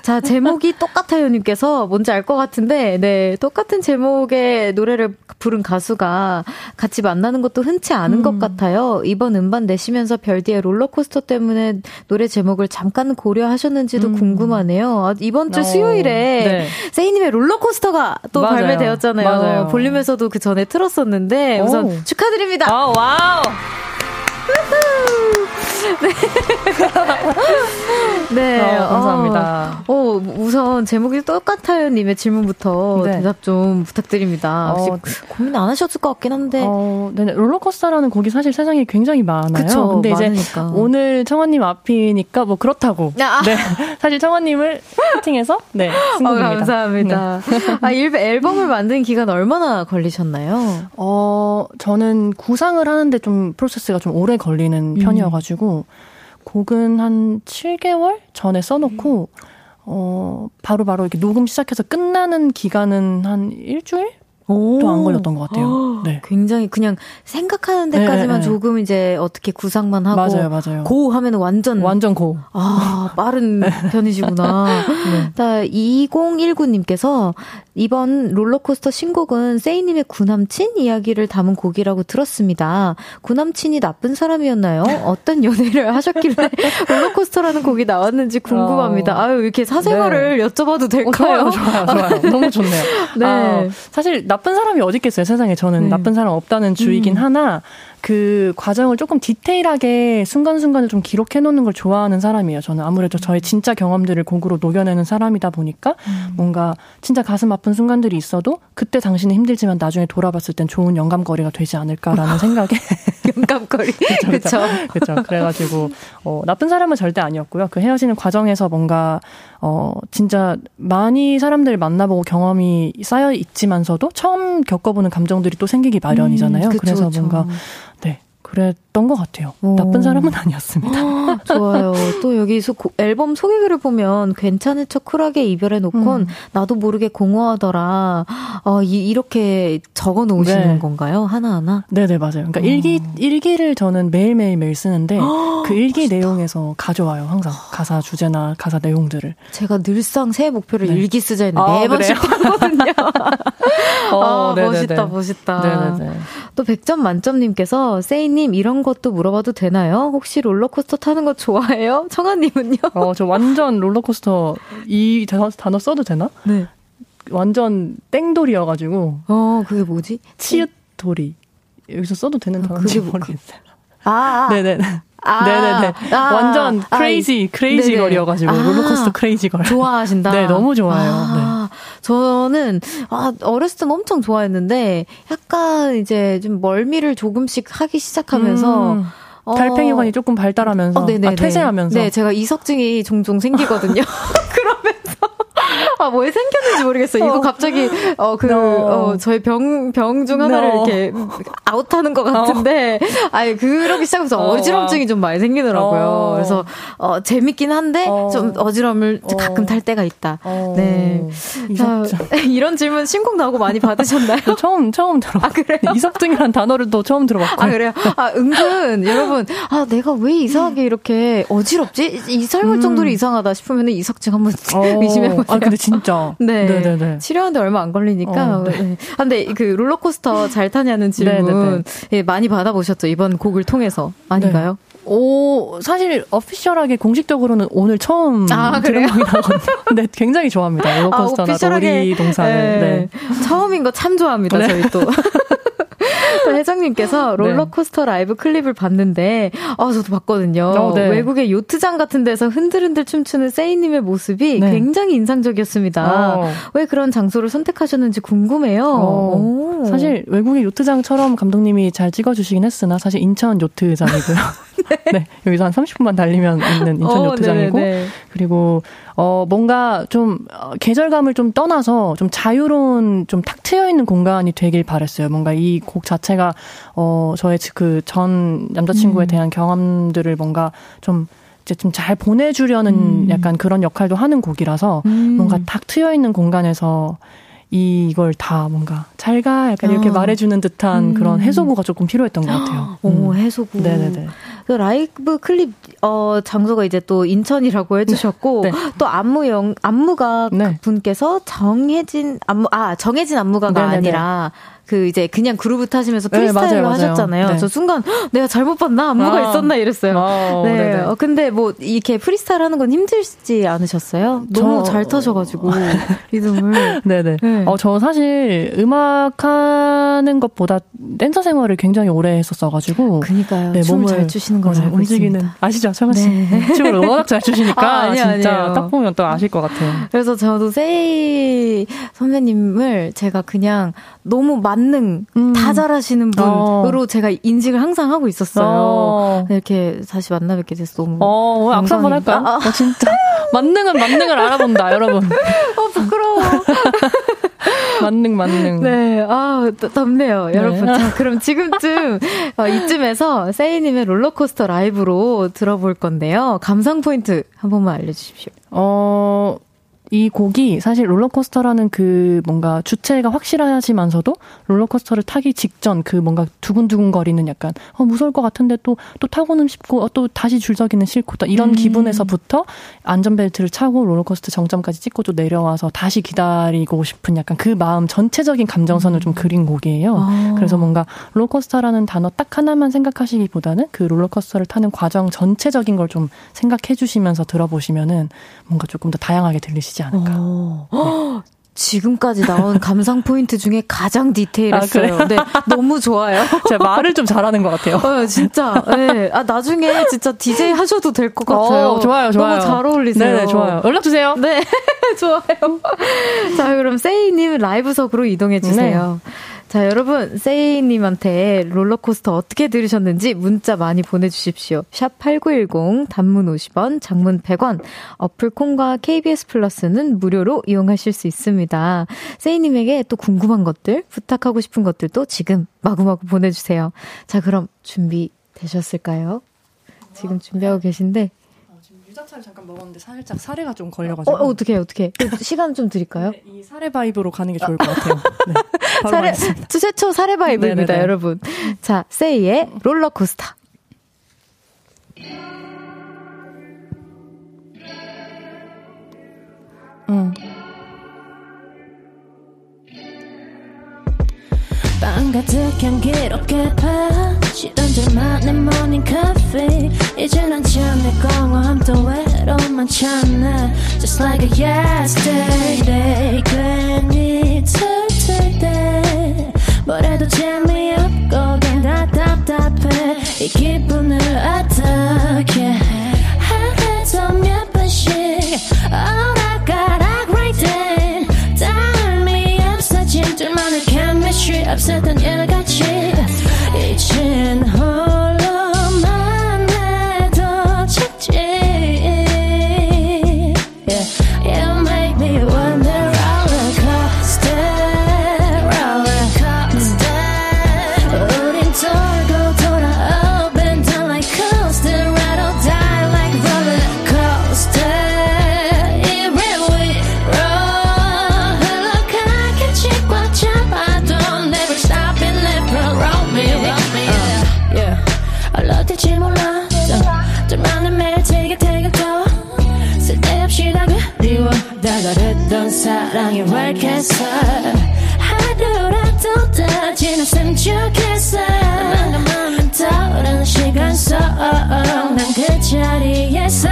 자, 제목이 똑같아요 님께서 뭔지 알 것 같은데 네, 똑같은 제목의 노래를 부른 가수가 같이 만나는 것도 흔치 않은 음. 것 같아요. 이번 음반 내시면서 별디의 롤러코스터 때문에 노래 제목을 잠깐 고려하셨는지도 음. 궁금하네요. 아, 이번 주 어, 수요일에 네. 세이님의 롤러코스터가 또 맞아요. 발매되었잖아요. 맞아요. 볼륨에서도 그 전에 틀었었는데 우선 오. 축하드립니다. 아, wow. 네. 네. 어, 감사합니다. 어, 어, 우선 제목이 똑같아요 님의 질문부터 네. 대답 좀 부탁드립니다. 혹시 어, 고민 안 하셨을 것 같긴 한데. 어, 네, 롤러코스터라는 곡이 사실 세상에 굉장히 많아요. 그쵸, 근데 많으니까. 이제 오늘 청하님 앞이니까 뭐 그렇다고. 아. 네. 사실 청아님을 세팅해서 네. 어, 감사합니다. 네. 아, 앨범을 만든 기간 얼마나 걸리셨나요? 어, 저는 구상을 하는데 좀 프로세스가 좀 오래 걸리는 음. 편이어가지고 곡은 한 7개월 전에 써놓고 어 바로 바로 이렇게 녹음 시작해서 끝나는 기간은 한 일주일 또 안 걸렸던 것 같아요. 네. 굉장히 그냥 생각하는 데까지만 네, 네. 조금 이제 어떻게 구상만 하고 맞아요, 맞아요. 고 하면은 완전 완전 고. 아 빠른 네. 편이시구나. 네. 자 2019님께서 이번 롤러코스터 신곡은 세이님의 구남친 이야기를 담은 곡이라고 들었습니다. 구남친이 나쁜 사람이었나요? 어떤 연애를 하셨길래 롤러코스터라는 곡이 나왔는지 궁금합니다. 어. 아유 이렇게 사생활을 네. 여쭤봐도 될까요? 어, 좋아요, 좋아요, 좋아요. 너무 좋네요. 네. 아, 사실 나쁜 사람이 어디 있겠어요, 세상에. 저는 네. 나쁜 사람 없다는 주의긴 음. 하나, 그 과정을 조금 디테일하게 순간순간을 좀 기록해 놓는 걸 좋아하는 사람이에요. 저는 아무래도 저의 진짜 경험들을 곡으로 녹여내는 사람이다 보니까 음. 뭔가 진짜 가슴 아픈 순간들이 있어도 그때 당신은 힘들지만 나중에 돌아봤을 땐 좋은 영감거리가 되지 않을까라는 생각에 영감거리 그렇죠. 그렇죠. 그래가지고 어, 나쁜 사람은 절대 아니었고요. 그 헤어지는 과정에서 뭔가 어 진짜 많이 사람들 만나보고 경험이 쌓여 있지만서도 처음 겪어보는 감정들이 또 생기기 마련이잖아요. 음, 그쵸, 그래서 그쵸. 뭔가 그랬던 것 같아요. 오. 나쁜 사람은 아니었습니다. 좋아요. 또 여기 소, 앨범 소개글을 보면 괜찮은 척 쿨하게 이별해 놓곤 음. 나도 모르게 공허하더라. 어, 이, 이렇게 적어 놓으시는 네. 건가요? 하나하나? 네네, 맞아요. 그러니까 오. 일기, 일기를 저는 매일매일 매일 쓰는데 그 일기 멋있다. 내용에서 가져와요. 항상 가사 주제나 가사 내용들을. 제가 늘상 새해 목표를 네. 일기 쓰자 했는데 아, 매번씩 하거든요. 어, 아, 멋있다, 멋있다. 네네네. 또 100점 만점님께서 세이님 이런 것도 물어봐도 되나요? 혹시 롤러코스터 타는 거 좋아해요? 청아님은요? 어, 저 완전 롤러코스터 이 단어, 단어 써도 되나? 네. 완전 땡돌이여가지고. 어, 그게 뭐지? 치읓돌이. 여기서 써도 되는 아, 단어인지 뭐, 모르겠어요. 아, 아. 네네. 아, 네네네. 아, 완전 crazy, 아, crazy girl이어가지고, 아, 롤러코스터 crazy girl. 좋아하신다. 네, 너무 좋아요. 아, 네. 저는, 아, 어렸을 땐 엄청 좋아했는데, 약간 이제 좀 멀미를 조금씩 하기 시작하면서, 음. 어. 달팽이관이 조금 발달하면서, 어, 아, 퇴화하면서. 네, 제가 이석증이 종종 생기거든요. 아, 뭐 생겼는지 모르겠어요. 이거 어. 갑자기, 어, 그, no. 어, 저의 병, 병 중 하나를 no. 이렇게 아웃하는 것 같은데, 어. 아예 그러기 시작해서 어. 어지럼증이 좀 많이 생기더라고요. 어. 그래서, 어, 재밌긴 한데, 어. 좀 어지럼을 어. 가끔 탈 때가 있다. 네. 자, 이런 질문 신곡 나오고 많이 받으셨나요? 처음, 처음 들어봤어요. 아, 그래요? 이석증이란 단어를 또 처음 들어봤고. 아, 그래요? 아, 은근, 여러분, 아, 내가 왜 이상하게 이렇게 어지럽지? 이설물 음. 정도로 이상하다 싶으면 이석증 한번 의심해보세요. 아, 근데 진짜. 네. 네네네. 치료하는데 얼마 안 걸리니까. 어, 네. 네. 아, 근데 그 롤러코스터 잘 타냐는 질문 예, 많이 받아보셨죠? 이번 곡을 통해서. 아닌가요? 네. 오, 사실 어피셜하게 공식적으로는 오늘 처음 아, 들은 곡이거든요. 근데 굉장히 좋아합니다. 롤러코스터나 아, 놀이동산을. 네. 네. 처음인 거 참 좋아합니다. 네. 저희 또. 회장님께서 네. 롤러코스터 라이브 클립을 봤는데, 아, 저도 봤거든요. 어, 네. 외국의 요트장 같은 데서 흔들흔들 춤추는 세이님의 모습이 네. 굉장히 인상적이었습니다. 어. 왜 그런 장소를 선택하셨는지 궁금해요. 어. 사실 외국의 요트장처럼 감독님이 잘 찍어주시긴 했으나, 사실 인천 요트장이고요. 네. 네. 여기서 한 30분만 달리면 있는 인천 어, 요트장이고, 네네. 그리고 어, 뭔가 좀, 어, 계절감을 좀 떠나서 좀 자유로운, 좀 탁 트여 있는 공간이 되길 바랬어요. 뭔가 이 곡 자체가, 어, 저의 그 전 남자친구에 음. 대한 경험들을 뭔가 좀, 이제 좀 잘 보내주려는 음. 약간 그런 역할도 하는 곡이라서 음. 뭔가 탁 트여 있는 공간에서 이걸 다 뭔가 잘 가 약간 이렇게 어. 말해주는 듯한 음. 그런 해소구가 조금 필요했던 것 같아요. 오 음. 해소구. 네네네. 그 라이브 클립 어 장소가 이제 또 인천이라고 해주셨고 네. 또 안무 영 안무가 네. 분께서 정해진 안무 아 정해진 안무가가 네네네. 아니라 그 이제 그냥 그루브 타시면서 네, 프리스타일로 네, 맞아요, 하셨잖아요. 네. 저 순간 내가 잘못 봤나 안무가 아. 있었나 이랬어요. 아, 네. 어, 근데 뭐 이렇게 프리스타일 하는 건 힘들지 않으셨어요? 너무 저... 잘 타셔가지고 리듬을. 네네. 네. 어, 저 사실 음악 하는 것보다 댄서 생활을 굉장히 오래 했었어가지고. 그니까요. 네, 춤을 잘 추시는 걸 알고 움직이는 있습니다. 아시죠, 청아 씨? 네. 춤을 워낙 잘 추시니까 아, 아니, 진짜 아니에요. 딱 보면 또 아실 것 같아요. 그래서 저도 세이 선배님을 제가 그냥 너무 만능 음. 다 잘하시는 분으로 어. 제가 인식을 항상 하고 있었어요. 어. 이렇게 다시 만나 뵙게 돼서 너무 어, 악수 한번 할까요? 아, 아. 어, 진짜 만능은 만능을 알아본다, 여러분. 어 부끄러워. 만능 만능. 네, 아 덥네요, 네. 여러분. 자, 그럼 지금쯤 어, 이쯤에서 세이님의 롤러코스터 라이브로 들어볼 건데요. 감상 포인트 한 번만 알려주십시오. 어. 이 곡이 사실 롤러코스터라는 그 뭔가 주체가 확실하지만서도 롤러코스터를 타기 직전 그 뭔가 두근두근 거리는 약간 어 무서울 것 같은데 또또 타고는 싶고 어, 또 다시 줄서기는 싫고 이런 음. 기분에서부터 안전벨트를 차고 롤러코스터 정점까지 찍고 또 내려와서 다시 기다리고 싶은 약간 그 마음 전체적인 감정선을 음. 좀 그린 곡이에요. 아. 그래서 뭔가 롤러코스터라는 단어 딱 하나만 생각하시기보다는 그 롤러코스터를 타는 과정 전체적인 걸 좀 생각해 주시면서 들어보시면은 뭔가 조금 더 다양하게 들리시 지 않을까. 어. 네. 지금까지 나온 감상 포인트 중에 가장 디테일했어요. 아, 네, 너무 좋아요. 제가 말을 좀 잘하는 것 같아요. 어, 진짜. 네. 아, 나중에 진짜 DJ 하셔도 될 것 같아요. 어, 좋아요, 좋아요. 너무 잘 어울리세요. 네, 좋아요. 연락 주세요. 네, 좋아요. 자, 그럼 세이님 라이브석으로 이동해 주세요. 네. 자, 여러분, 세이님한테 롤러코스터 어떻게 들으셨는지 문자 많이 보내주십시오. 샵 8910, 단문 50원, 장문 100원, 어플 콩과 KBS 플러스는 무료로 이용하실 수 있습니다. 세이님에게 또 궁금한 것들, 부탁하고 싶은 것들도 지금 마구마구 보내주세요. 자, 그럼 준비 되셨을까요? 지금 준비하고 계신데. 유자차를 잠깐 먹었는데 살짝 사례가 좀 걸려가지고. 어, 어떻게 어떻게? 시간 좀 드릴까요? 네, 이 사례 바이브로 가는 게 좋을 것 같아요. 네, 사례 최초 사례 바이브입니다, 네네네. 여러분. 자, 세이의 롤러코스터. 응. 빵 가득한 기록에 파시던 들만의 모닝 커피 이제 난 참내 공허함 또 외로움만 참나 Just like a yesterday 괜히 툴툴 때. 뭐래도 재미없고 걘다 답답해. 이 기분을 어떻게 하루에도 몇 번씩 없었던 일같이 이젠 홀로 사랑이 왜 이렇겠어 하루라도 더 지났으면 좋겠어. 맘만 떠오르는 시간 속난 그 자리에서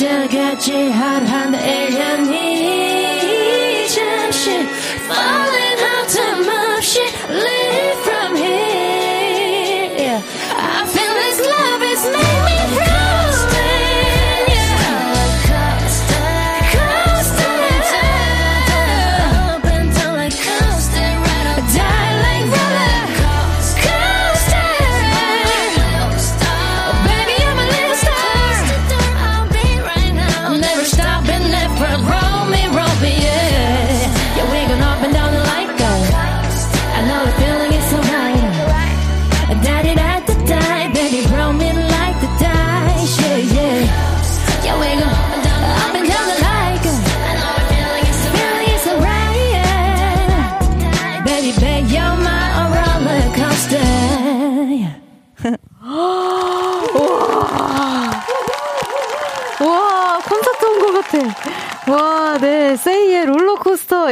시간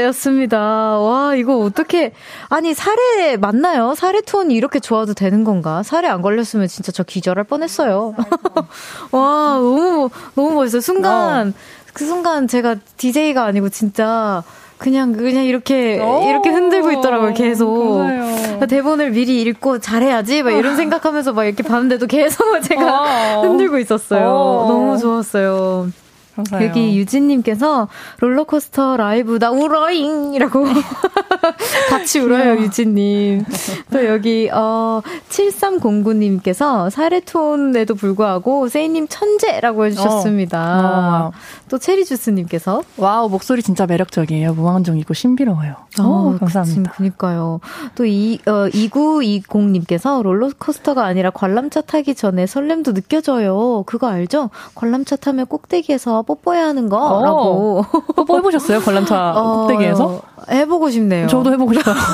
였습니다. 와, 이거 어떻게, 아니, 사례 맞나요? 사례 톤이 이렇게 좋아도 되는 건가? 사례 안 걸렸으면 진짜 저 기절할 뻔했어요. 와, 너무, 너무 멋있어요. 순간, 그 순간 제가 DJ가 아니고 진짜, 그냥, 그냥 이렇게, 이렇게 흔들고 있더라고요, 계속. 감사해요. 대본을 미리 읽고 잘해야지, 막 이런 생각하면서 막 이렇게 봤는데도 계속 제가 어. 흔들고 있었어요. 어. 너무 좋았어요. 감사해요. 여기 유진님께서 롤러코스터 라이브 나 울어잉이라고 같이 울어요 유진님. 또 여기 어 7309님께서 사레톤에도 불구하고 세이님 천재라고 해주셨습니다. 어. 또 체리주스님께서 wow, 목소리 진짜 매력적이에요. 몽환적이고 신비로워요. 어, 오, 감사합니다. 그치, 그니까요. 또 이, 어, 2920님께서 롤러코스터가 아니라 관람차 타기 전에 설렘도 느껴져요. 그거 알죠? 관람차 타면 꼭대기에서 뽀뽀해야 하는 거? 어. 라고. 뽀뽀 해보셨어요? 관람차 꼭대기에서? 어, 해보고 싶네요. 저도 해보고 싶어요.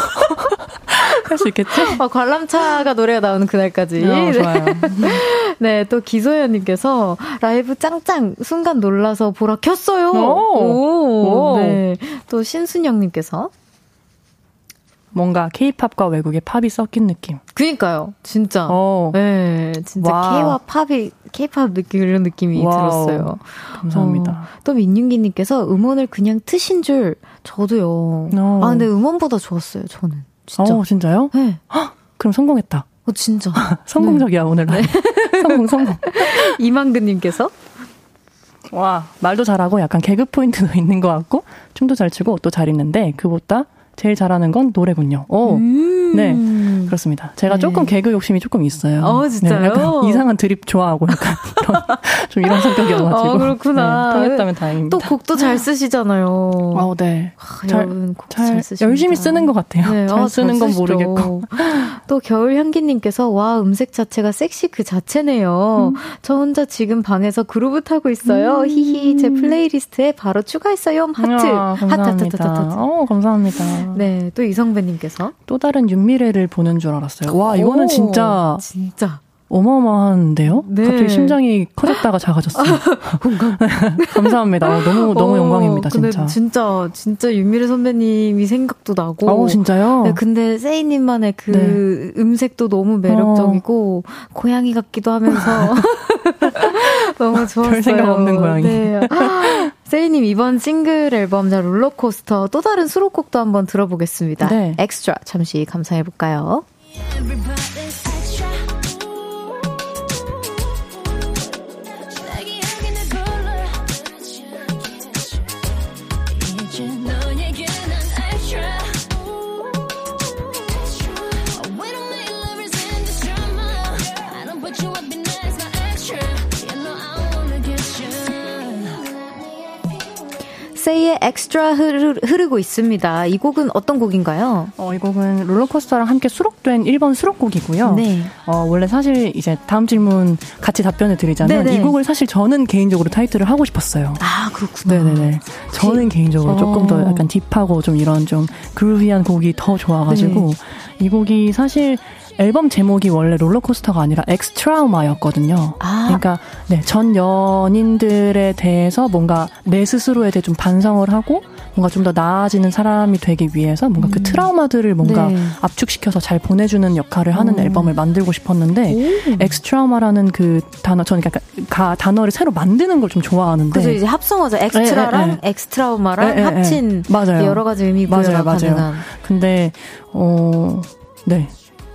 할 수 있겠지? 어, 관람차가 노래가 나오는 그날까지. 어, 좋아요. 네, 또 기소연님께서 라이브 짱짱 순간 놀라서 보라 켰어요. 오. 오. 네. 또 신순영님께서 뭔가 케이팝과 외국의 팝이 섞인 느낌. 그니까요, 진짜. 어. 네, 진짜. K와 팝이, K팝 느낌, 이런 느낌이 wow. 들었어요. 감사합니다. 어, 또 민윤기 님께서 음원을 그냥 트신 줄, 저도요. 어. 아, 근데 음원보다 좋았어요, 저는. 진짜. 어, 진짜요? 네. 그럼 성공했다. 어, 진짜. 성공적이야, 오늘. 네. 성공, 성공. 이만근님께서 와, 말도 잘하고 약간 개그 포인트도 있는 것 같고, 춤도 잘 추고, 옷도 잘 입는데, 그보다 제일 잘하는 건 노래군요. 오. 네. 그렇습니다. 제가 네. 조금 개그 욕심이 조금 있어요. 어, 진짜요? 네, 이상한 드립 좋아하고 약간 이런, 좀 이런 성격이어가지고. 아, 그렇구나. 네, 통했다면 다행입니다. 또 곡도 잘 쓰시잖아요. 아, 네. 아, 잘- 여러분 곡 잘, 잘. 열심히 쓰는 것 같아요. 네, 잘 아, 쓰는 건 쓰시죠. 모르겠고. 또 겨울 향기님께서 와 음색 자체가 섹시 그 자체네요. 음. 저 혼자 지금 방에서 그루브 타고 있어요. 히히 제 playlist에 바로 추가했어요. 하트 아, 하트 하트 하트 하트. 감사합니다. 어, 감사합니다. 네, 또 이성배님께서 또 다른 윤미래를 보는 줄 알았어요. 와, 이거는 오, 진짜 진짜 어마어마한데요? 네. 갑자기 심장이 커졌다가 작아졌어요. 감사합니다. 어, 너무 너무 어, 영광입니다, 진짜. 진짜 진짜 윤미래 선배님이 생각도 나고. 어, 진짜요? 네, 근데 세이님만의 그 음색도 너무 매력적이고 고양이 같기도 하면서 너무 좋았어요. 별 생각 없는 고양이. 네. 세이님 이번 싱글 앨범 자 롤러코스터 또 다른 수록곡도 한번 들어보겠습니다. 네. 엑스트라 잠시 감상해 볼까요? Everybody. 세이의 엑스트라 흐르, 흐르고 있습니다. 이 곡은 어떤 곡인가요? 어, 이 곡은 롤러코스터랑 함께 수록된 1번 수록곡이고요. 네. 어, 원래 사실 이제 다음 질문 같이 답변을 드리자면 네네. 이 곡을 사실 저는 개인적으로 타이틀을 하고 싶었어요. 아 그렇구나. 네네네. 저는 개인적으로 어. 조금 더 약간 deep하고 좀 이런 좀 groovy한 곡이 더 좋아가지고 네. 이 곡이 사실 앨범 제목이 원래 롤러코스터가 아니라 엑스트라우마였거든요. 아. 그러니까 네, 전 연인들에 대해서 뭔가 내 스스로에 대해 좀 반성을 하고 뭔가 좀 더 나아지는 사람이 되기 위해서 뭔가 그 트라우마들을 뭔가 네. 압축시켜서 잘 보내주는 역할을 하는 어. 앨범을 만들고 싶었는데 엑스트라우마라는 그 단어 저는 약간 가, 단어를 새로 만드는 걸 좀 좋아하는데 그래서 이제 합성어죠. 엑스트라랑 네, 네, 엑스트라우마랑 네, 네, 합친 네. 맞아요. 여러 가지 의미 맞아요, 맞아요. 가능한. 근데 어 네.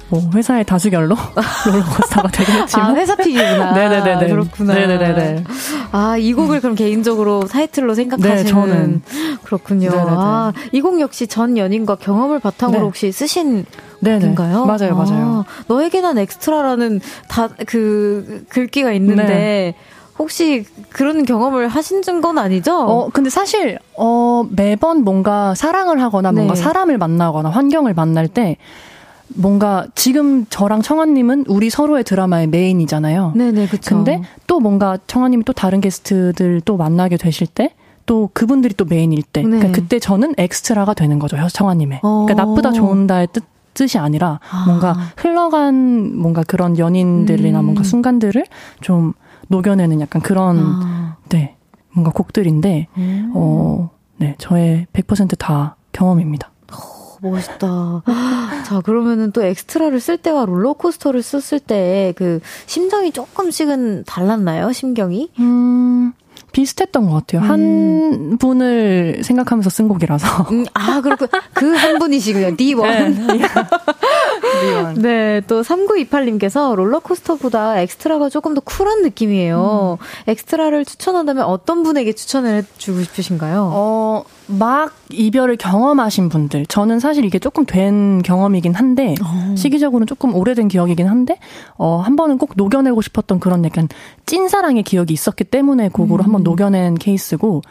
뭐 회사의 다수결로 롤러코스터가 되긴 아, 했지만 회사 pick이구나. 네네네네. 그렇구나. 네네네네. 아, 이 곡을 그럼 개인적으로 타이틀로 생각하시는 네, 저는. 그렇군요. 네네네. 아, 이 곡 역시 전 연인과 경험을 바탕으로 네. 혹시 쓰신 네네. 곡인가요? 맞아요, 맞아요. 아, 너에게 난 엑스트라라는 다 그 글귀가 있는데 네. 혹시 그런 경험을 하신 건 아니죠? 어, 근데 사실, 어, 매번 뭔가 사랑을 하거나 뭔가 네. 사람을 만나거나 환경을 만날 때 뭔가 지금 저랑 청아님은 우리 서로의 드라마의 메인이잖아요. 네네, 그쵸. 근데 또 뭔가 청아님이 또 다른 게스트들 또 만나게 되실 때 또 그분들이 또 메인일 때. 네. 그러니까 그때 저는 엑스트라가 되는 거죠. 청아님의. 어. 그러니까 나쁘다 좋은다의 뜻, 뜻이 아니라 아. 뭔가 흘러간 뭔가 그런 연인들이나 음. 뭔가 순간들을 좀 녹여내는 약간 그런 아. 네 뭔가 곡들인데 음. 어, 네, 저의 100%다 경험입니다. 멋있다. 자, 그러면은 또 엑스트라를 쓸 때와 롤러코스터를 썼을 때 그 심정이 조금씩은 달랐나요? 심경이? 음, 비슷했던 것 같아요. 음. 한 분을 생각하면서 쓴 곡이라서. 음, 아, 그렇군. 그 한 분이시군요. D1. 네, 또 3928님께서 롤러코스터보다 엑스트라가 조금 더 쿨한 느낌이에요. 엑스트라를 추천한다면 어떤 분에게 추천을 해주고 싶으신가요? 어, 막 이별을 경험하신 분들. 저는 사실 이게 조금 된 경험이긴 한데, 시기적으로는 조금 오래된 기억이긴 한데, 어, 한 번은 꼭 녹여내고 싶었던 그런 약간 찐사랑의 기억이 있었기 때문에 곡으로 한번 녹여낸 케이스고,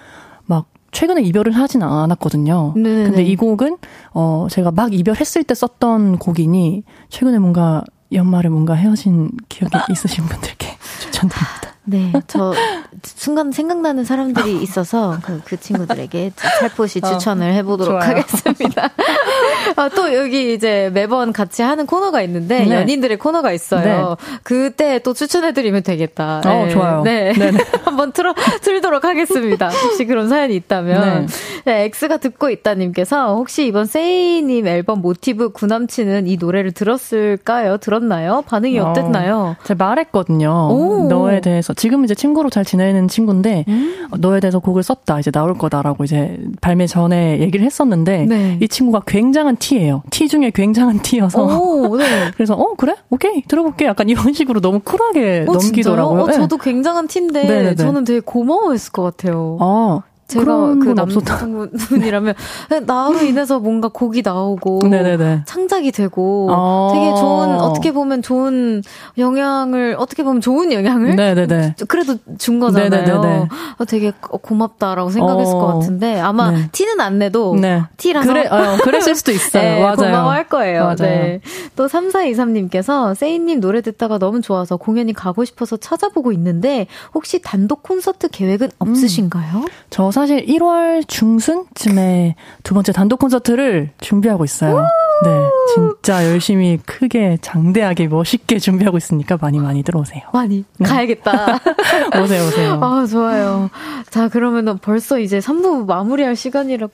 막, 최근에 이별을 하진 않았거든요. 네네네. 근데 이 곡은, 어, 제가 막 이별했을 때 썼던 곡이니, 최근에 뭔가, 연말에 뭔가 헤어진 기억이 있으신 분들께 추천드립니다. 네, 저 순간 생각나는 사람들이 있어서 그, 그 친구들에게 살포시 추천을 해보도록 좋아요. 하겠습니다. 아, 또 여기 이제 매번 같이 하는 코너가 있는데 네. 연인들의 코너가 있어요. 그때 또 추천해드리면 되겠다. 어, 좋아요. 네, 네네. 한번 틀어 틀도록 하겠습니다. 혹시 그런 사연이 있다면 네. ex가 듣고 있다님께서 혹시 이번 세이님 앨범 모티브 구남친은 이 노래를 들었을까요? 들었나요? 반응이 어. 어땠나요? 제가 말했거든요. 오. 너에 대해서. 지금 이제 친구로 잘 지내는 친구인데, 음. 어, 너에 대해서 곡을 썼다. 이제 나올 거다라고 이제 발매 전에 얘기를 했었는데, 네. 이 친구가 굉장한 T예요. T 중에 굉장한 T여서. 오, 네. 그래서, 어, 그래? 오케이. 들어볼게. 약간 이런 식으로 너무 쿨하게 어, 넘기더라고요. 어, 네. 저도 굉장한 티인데 네네네. 저는 되게 고마워했을 것 같아요. 어, 제가 그. 남성분이라면 나로 인해서 뭔가 곡이 나오고 네네네. 창작이 되고 어. 되게 좋은 어떻게 보면 좋은 영향을 어떻게 보면 좋은 영향을 네네네. 그래도 준 거잖아요. 어, 되게 고맙다라고 생각했을 어. 것 같은데 아마 네. 티는 안 내도 네. 티라서 그래, 어, 그랬을 수도 있어요. 네, 맞아요. 고마워할 거예요. 맞아요. 네. 또 3423님께서 세이님 노래 듣다가 너무 좋아서 공연이 가고 싶어서 찾아보고 있는데 혹시 단독 콘서트 계획은 없으신가요? 저 사실 1월 중순쯤에 두 번째 단독 콘서트를 준비하고 있어요. 네. 진짜 열심히 크게 장대하게 멋있게 준비하고 있으니까 많이 많이 들어오세요. 많이 가야겠다. 오세요, 오세요. 아, 좋아요. 자, 그러면은 벌써 이제 3부 마무리할 시간이라고.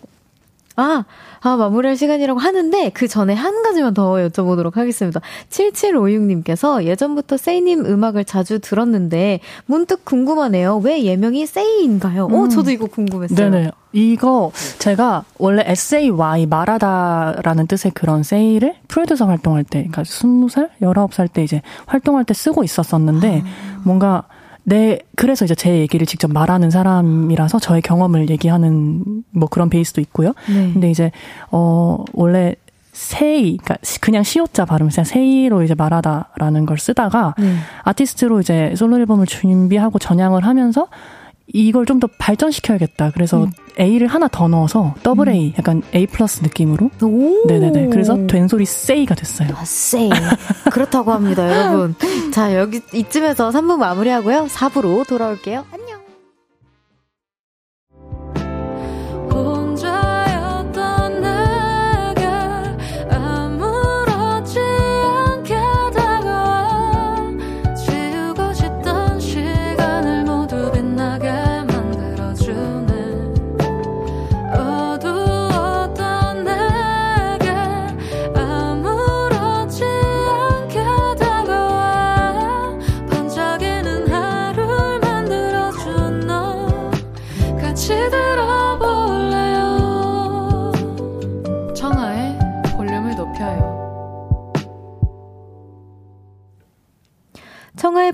아, 아, 마무리할 시간이라고 하는데, 그 전에 한 가지만 더 여쭤보도록 하겠습니다. 7756님께서 예전부터 세이님 음악을 자주 들었는데, 문득 궁금하네요. 왜 예명이 세이인가요? 오, 저도 이거 궁금했어요. 음. 네네. 이거 제가 원래 SAY 말하다라는 뜻의 그런 세이를 프로듀서 활동할 때, 그러니까 20살, 19살 때 이제 활동할 때 쓰고 있었었는데 뭔가 내 그래서 이제 제 얘기를 직접 말하는 사람이라서 저의 경험을 얘기하는 뭐 그런 베이스도 있고요. 네. 근데 이제 어 원래 세이, 그러니까 시- 그냥 시옷자 발음, 그냥 세이로 이제 말하다라는 걸 쓰다가 네. 아티스트로 이제 솔로 앨범을 준비하고 전향을 하면서 이걸 좀 더 발전시켜야겠다. 그래서 A를 하나 더 넣어서 더블 A, 약간 A 플러스 느낌으로. 오. 네네네. 그래서 된소리 세이가 됐어요. 아, 세이. 그렇다고 합니다, 여러분. 자, 여기, 이쯤에서 3부 마무리하고요. 4부로 돌아올게요. 안녕.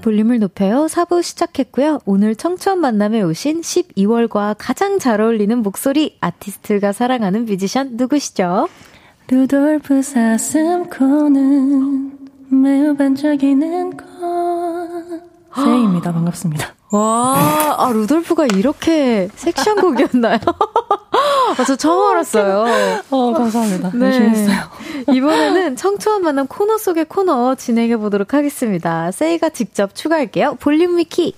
볼륨을 높여요. 4부 시작했고요. 오늘 청초한 만남에 오신 12월과 가장 잘 어울리는 목소리 아티스트가 사랑하는 뮤지션 누구시죠? 루돌프 사슴코는 매우 반짝이는 코. 세이입니다. 반갑습니다. 와, 아, 루돌프가 이렇게 섹시한 곡이었나요? 아, 저 처음 알았어요. 어, 감사합니다. 네. 열심히 했어요. 이번에는 청초한 만남 코너 속의 코너 진행해 보도록 하겠습니다. 세이가 직접 추가할게요. 볼륨 위키.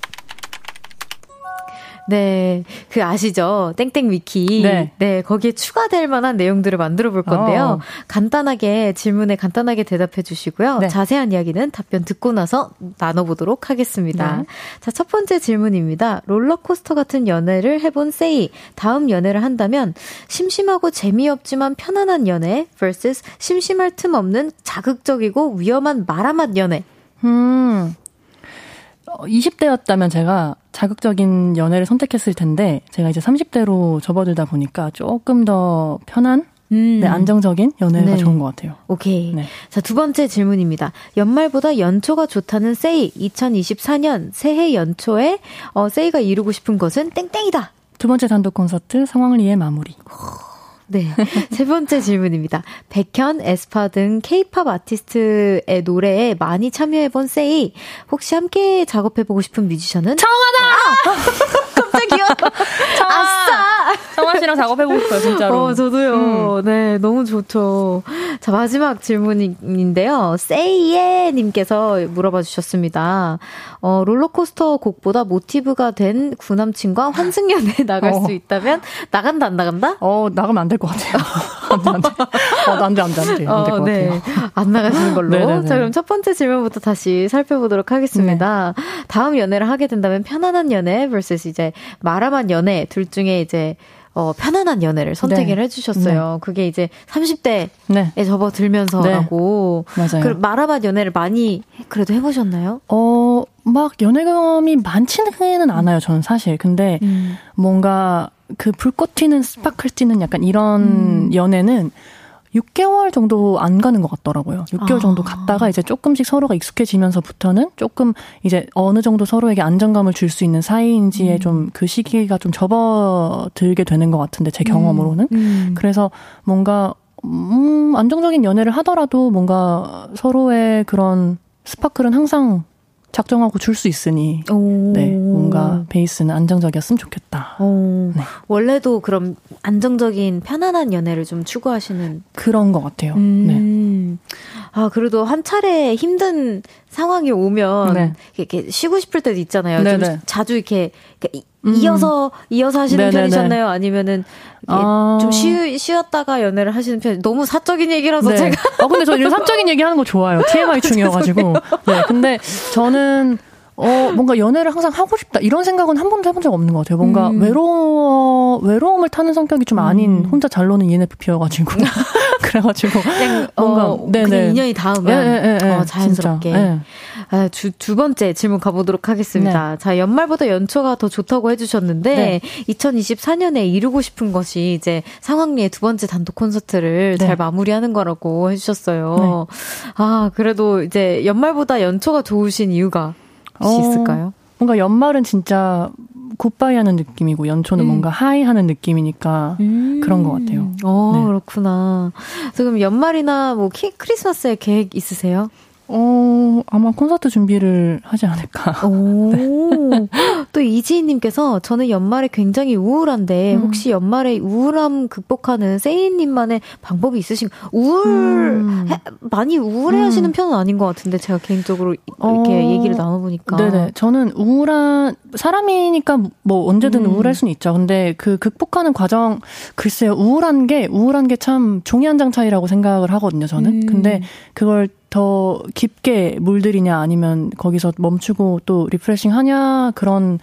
네, 그 아시죠? 땡땡 위키. 네. 거기에 추가될 만한 내용들을 만들어 볼 건데요. 어. 간단하게 질문에 간단하게 대답해 주시고요. 네. 자세한 이야기는 답변 듣고 나서 나눠보도록 하겠습니다. 네. 자, 첫 번째 질문입니다. 롤러코스터 같은 연애를 해본 세이. 다음 연애를 한다면 심심하고 재미없지만 편안한 연애 vs 심심할 틈 없는 자극적이고 위험한 마라맛 연애. 음, 어, 20대였다면 제가 자극적인 연애를 선택했을 텐데, 제가 이제 30대로 접어들다 보니까 조금 더 편한, 음. 네, 안정적인 연애가 네. 좋은 것 같아요. 오케이. 네. 자, 두 번째 질문입니다. 연말보다 연초가 좋다는 세이. 2024년 새해 연초에 어, 세이가 이루고 싶은 것은 땡땡이다. 두 번째 단독 콘서트 상황리의 마무리. 네. 세 번째 질문입니다. 백현, 에스파 등 케이팝 아티스트의 노래에 많이 참여해본 세이. 혹시 함께 작업해보고 싶은 뮤지션은? 청하다! 깜짝이야. 성화 씨랑 작업해보고 싶어요, 진짜로. 어, 저도요. 네, 너무 좋죠. 자, 마지막 질문인데요. 세이예 님께서 물어봐 주셨습니다. 어, 롤러코스터 곡보다 모티브가 된 구남친과 환승연애에 나갈 어. 수 있다면 나간다 안 나간다? 어, 나가면 안 될 것 같아요. 안 돼, 안 돼. 어, 안 돼, 안 돼, 안 돼. 안 될것 어, 네. 같아요. 안 나가시는 걸로. 네네네. 자, 그럼 첫 번째 질문부터 다시 살펴보도록 하겠습니다. 네. 다음 연애를 하게 된다면 편안한 연애 vs 이제 마라만 연애 둘 중에 이제 어, 편안한 연애를 선택을 네. 해주셨어요. 그게 이제 30대에 네. 접어들면서라고. 맞아요. 그 마라맛 연애를 많이 그래도 해보셨나요? 어, 막 연애 경험이 많지는 않아요, 저는 사실. 근데 음. 뭔가 그 불꽃 튀는 sparkle 튀는 약간 이런 음. 연애는 6개월 정도 안 가는 것 같더라고요. 6개월 아. 정도 갔다가 이제 조금씩 서로가 익숙해지면서부터는 조금 이제 어느 정도 서로에게 안정감을 줄 수 있는 사이인지에 음. 좀그 시기가 좀 접어들게 되는 것 같은데 제 경험으로는. 음. 그래서 뭔가 음, 안정적인 연애를 하더라도 뭔가 서로의 그런 sparkle은 항상 작정하고 줄 수 있으니 오. 네 뭔가 베이스는 안정적이었으면 좋겠다. 오. 네. 원래도 그럼 안정적인 편안한 연애를 좀 추구하시는 그런 것 같아요. 네. 음. 아, 그래도 한 차례 힘든 상황이 오면 네. 이렇게 쉬고 싶을 때도 있잖아요. 좀. 자주 이렇게, 이렇게 이- 음. 이어서 이어서 하시는 네네네. 편이셨나요? 아니면은 아. 좀 쉬, 쉬었다가 연애를 하시는 편? 너무 사적인 얘기라서 네. 제가 아 근데 저 이런 사적인 얘기 하는 거 좋아요. TMI 중이어가지고. 네. 근데 저는 어 뭔가 연애를 항상 하고 싶다 이런 생각은 한 번도 해본 적 없는 것 같아요. 뭔가 음. 외로워 외로움을 타는 성격이 좀 아닌 음. 혼자 잘 노는 ENFP여가지고 그래가지고 그냥 뭔가, 어, 네네. 그냥 인연이 닿으면 예, 예, 예, 어, 예. 자연스럽게. 진짜. 예. 아, 주, 두 번째 질문 가보도록 하겠습니다. 자, 연말보다 연초가 더 좋다고 해주셨는데, 네. 2024년에 이루고 싶은 것이 이제 상황리의 두 번째 단독 콘서트를 네. 잘 마무리하는 거라고 해주셨어요. 아, 그래도 이제 연말보다 연초가 좋으신 이유가 혹시 어, 있을까요? 뭔가 연말은 진짜 goodbye 하는 느낌이고 연초는 음. 뭔가 hi 하는 느낌이니까 그런 것 같아요. 어, 네. 그렇구나. 지금 연말이나 뭐 키, 크리스마스에 계획 있으세요? 어, 아마 콘서트 준비를 하지 않을까. 오. 네. 또 이지희님께서 저는 연말에 굉장히 우울한데 음. 혹시 연말에 우울함 극복하는 세이님만의 방법이 있으신 우울 음. 해- 많이 우울해하시는 음. 편은 아닌 것 같은데 제가 개인적으로 이렇게 어. 얘기를 나눠보니까 네네. 저는 우울한, 사람이니까 뭐 언제든 음. 우울할 수는 있죠. 근데 그 극복하는 과정, 글쎄요, 우울한 게, 우울한 게 참 종이 한 장 차이라고 생각을 하거든요, 저는. 음. 근데 그걸 더 깊게 물들이냐 아니면 거기서 멈추고 또 refreshing 하냐 그런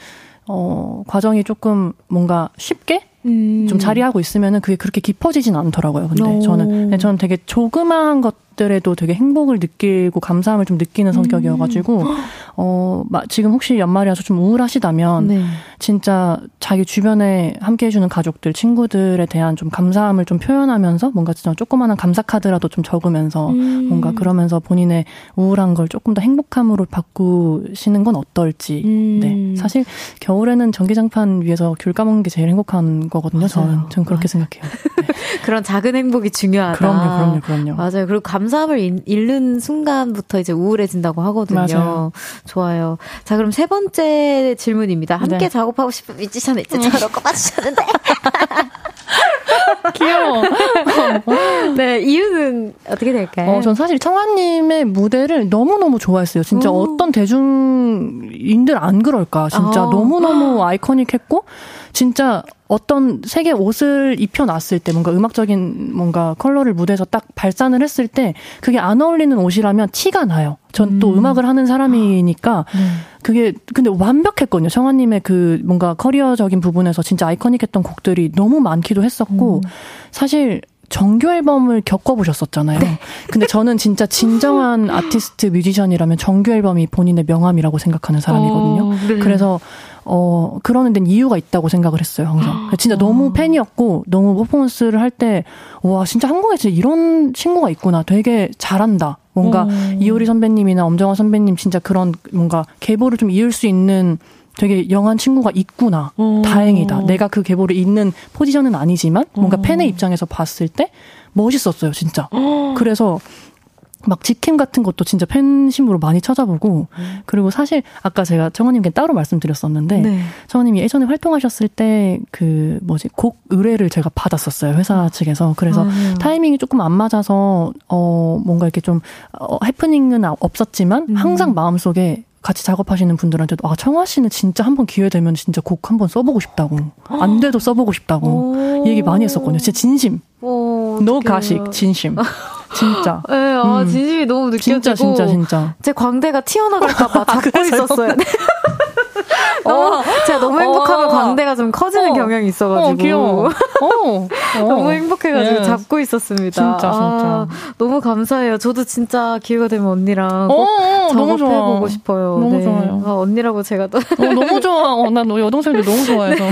어 과정이 조금 뭔가 쉽게 음. 좀 자리하고 있으면은 그게 그렇게 깊어지진 않더라고요. 근데 오. 저는 저는 되게 조그마한 것들에도 되게 행복을 느끼고 감사함을 좀 느끼는 성격이어가지고 음. 어 지금 혹시 연말이라서 좀 우울하시다면 네. 진짜 자기 주변에 함께 해주는 가족들, 친구들에 대한 좀 감사함을 좀 표현하면서 뭔가 진짜 조그마한 감사 카드라도 좀 적으면서 음. 뭔가 그러면서 본인의 우울한 걸 조금 더 행복함으로 바꾸시는 건 어떨지. 음. 네 사실 겨울에는 전기장판 위에서 귤 까먹는 게 제일 행복한 거거든요. 저는 전 그렇게. 생각해요. 네. 그런 작은 행복이 중요하다. 그럼요, 그럼요, 그럼요. 맞아요. 그리고 감사함을 잃는 순간부터 이제 우울해진다고 하거든요. 맞아요. 좋아요. 자, 그럼 세 번째 질문입니다. 함께 네. 작업하고 싶은 뮤지션 있지처럼 꼽아주셨는데. 귀여워. 네, 이유는 어떻게 될까요? 어, 전 사실 청아님의 무대를 너무너무 좋아했어요. 진짜 오. 어떤 대중인들 안 그럴까. 진짜 아. 너무너무 아이코닉했고, 진짜 어떤 색의 옷을 입혀놨을 때 뭔가 음악적인 뭔가 컬러를 무대에서 딱 발산을 했을 때 그게 안 어울리는 옷이라면 티가 나요. 전또 음. 악을 하는 사람이니까 네. 그게 근데 완벽했거든요. 청아님의 그 뭔가 커리어적인 부분에서 진짜 아이코닉했던 곡들이 너무 많기도 했었고 음. 사실 정규 앨범을 겪어보셨었잖아요. 네. 근데 저는 진짜 진정한 아티스트 뮤지션이라면 정규 앨범이 본인의 명함이라고 생각하는 사람이거든요. 어, 네. 그래서 어, 그러는 데는 이유가 있다고 생각을 했어요, 항상. 진짜 너무 어. 팬이었고, 너무 퍼포먼스를 할 때, 와, 진짜 한국에 진짜 이런 친구가 있구나. 되게 잘한다. 뭔가. 이효리 선배님이나 엄정화 선배님 진짜 그런 뭔가 계보를 좀 이을 수 있는 되게 영한 친구가 있구나. 오. 어. 다행이다. 내가 그 계보를 잇는 포지션은 아니지만 뭔가 오. 팬의 입장에서 봤을 때 멋있었어요, 진짜. 그래서 막 직캠 같은 것도 진짜 팬심으로 많이 찾아보고 음. 그리고 사실 아까 제가 청원님께 따로 말씀드렸었는데 네. 청원님이 예전에 활동하셨을 때 그 뭐지 곡 의뢰를 제가 받았었어요 회사 아. 측에서 그래서 아유. 타이밍이 조금 안 맞아서 어 뭔가 이렇게 좀 어, 해프닝은 없었지만 음. 항상 마음속에 같이 작업하시는 분들한테도 아 청아 씨는 진짜 한번 기회 되면 진짜 곡 한번 써보고 싶다고 안 돼도 써보고 싶다고 얘기 많이 했었거든요. 진짜 진심. 오, 노 가식 진심. 진짜. 네, 아, 음. 진심이 너무 느껴지고. 진짜, 진짜, 진짜. 제 광대가 튀어나갈까봐 잡고 있었어요. 너무, 어, 제가 너무 행복하면 어, 광대가 좀 커지는 어, 경향이 있어가지고. 어, 귀여워. 어, 너무 행복해가지고 예. 잡고 있었습니다. 진짜, 진짜. 아, 너무 감사해요. 저도 진짜 기회가 되면 언니랑 꼭 작업해보고 싶어요. 너무 네. 좋아요. 아, 언니라고 제가 또. 너무 좋아. 어, 난너 여동생들 너무 좋아해서.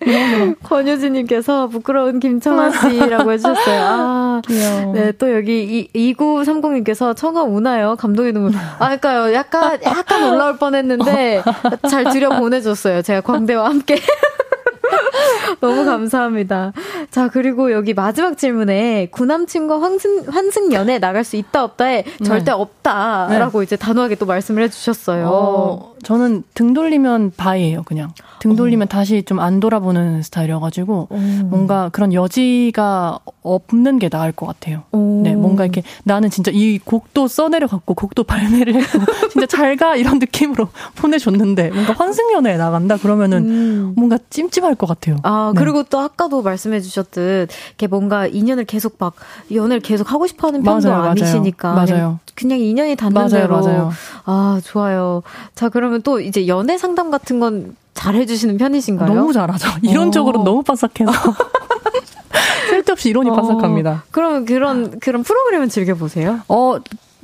네. 권유진님께서 부끄러운 김청아 씨라고 해주셨어요. 아, 귀여워. 네, 또 여기 2930님께서 청아 우나요? 감동의 눈물. 아, 그니까요. 약간, 약간 올라올 뻔 했는데, 잘 들여 보내줬어요. 제가 광대와 함께. 너무 감사합니다. 자, 그리고 여기 마지막 질문에 구남친과 환승, 환승연애 나갈 수 있다 없다에 네. 절대 없다라고 네. 이제 단호하게 또 말씀을 해주셨어요. 어, 저는 등 돌리면 바이예요, 그냥. 등 돌리면 어. 다시 좀 안 돌아보는 스타일이어가지고 오. 뭔가 그런 여지가 없는 게 나을 것 같아요. 오. 네, 뭔가 이렇게 나는 진짜 이 곡도 써내려갔고 곡도 발매를 했고 진짜 잘 가 이런 느낌으로 보내줬는데 뭔가 환승연애에 나간다 그러면은 음. 뭔가 찜찜할 것 같아요. 아 네. 그리고 또 아까도 말씀해 주셨듯 이게 뭔가 인연을 계속 막 연애를 계속 하고 싶어 하는 편도 맞아요, 아니시니까 맞아요. 그냥, 그냥 인연이 닿는 맞아요, 대로 맞아요. 아 좋아요. 자 그러면 또 이제 연애 상담 같은 건 잘 해주시는 편이신가요? 너무 잘하죠. 이론적으로 어. 너무 빠삭해서. 쓸데없이 이론이 어. 빠삭합니다. 그럼 그런 그런 프로그램은 즐겨 보세요? 어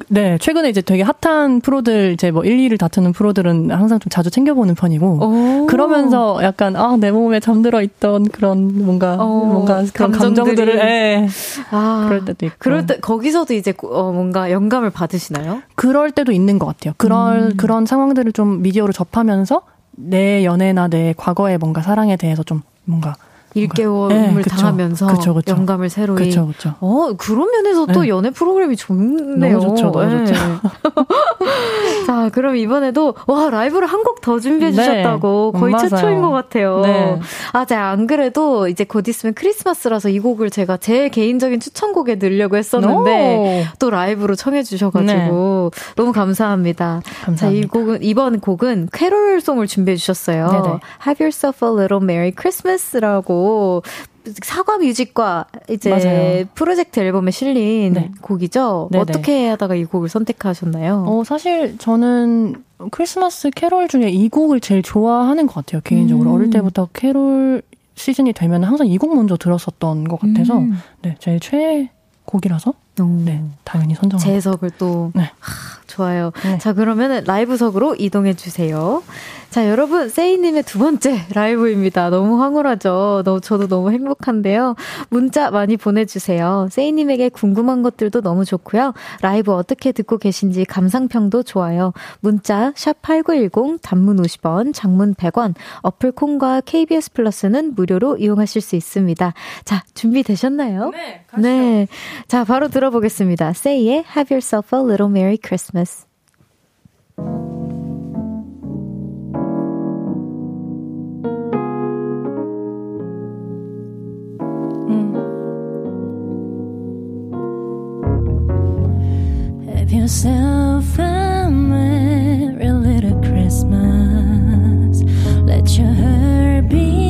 네, 최근에 이제 되게 핫한 프로들, 이제 뭐 1, 2를 다투는 프로들은 항상 좀 자주 챙겨보는 편이고, 그러면서 약간, 아, 내 몸에 잠들어 있던 그런 뭔가, 오. 뭔가 그런 감정들이. 감정들을, 예. 아, 그럴 때도 있고. 그럴 때, 거기서도 이제 어, 뭔가 영감을 받으시나요? 그럴 때도 있는 것 같아요. 그런, 음. 그런 상황들을 좀 미디어로 접하면서 내 연애나 내 과거의 뭔가 사랑에 대해서 좀 뭔가 일개월을 네, 당하면서 그쵸, 그쵸. 영감을 새로이. 그쵸, 그쵸. 어 그런 면에서 또 네. 연애 프로그램이 좋네요. 너무 좋죠, 너무 네. 좋죠. 자, 그럼 이번에도 와 라이브를 한 곡 더 준비해 네. 주셨다고 거의 맞아요. 최초인 것 같아요. 네. 아, 제가 안 그래도 이제 곧 있으면 크리스마스라서 이 곡을 제가 제 개인적인 추천곡에 넣으려고 했었는데 오. 또 라이브로 청해 주셔가지고 네. 너무 감사합니다. 감사합니다. 자, 이 곡은 이번 곡은 캐롤송을 준비해 주셨어요. 네네. Have yourself a little merry Christmas라고. 사과 뮤직과 이제 맞아요. 프로젝트 앨범에 실린 네. 곡이죠. 네네. 어떻게 하다가 이 곡을 선택하셨나요? 어, 사실 저는 크리스마스 캐롤 중에 이 곡을 제일 좋아하는 것 같아요. 개인적으로 음. 어릴 때부터 캐롤 시즌이 되면 항상 이 곡 먼저 들었었던 것 같아서 음. 네, 제 최애 곡이라서 오. 네, 당연히 선정합니다. 재해석을 또 네. 하, 좋아요. 네. 자 그러면 라이브석으로 이동해 주세요. 자 여러분 세이님의 두 번째 라이브입니다. 너무 황홀하죠. 너무 저도 너무 행복한데요. 문자 많이 보내주세요. 세이님에게 궁금한 것들도 너무 좋고요. 라이브 어떻게 듣고 계신지 감상평도 좋아요. 문자 샵 #8910 단문 50원, 장문 100원. 어플 콩과 KBS 플러스는 무료로 이용하실 수 있습니다. 자 준비 되셨나요? 네, 네. 자, 바로 들어보겠습니다. Say의 Have Yourself a Little Merry Christmas. Yourself a merry little Christmas. Let your heart be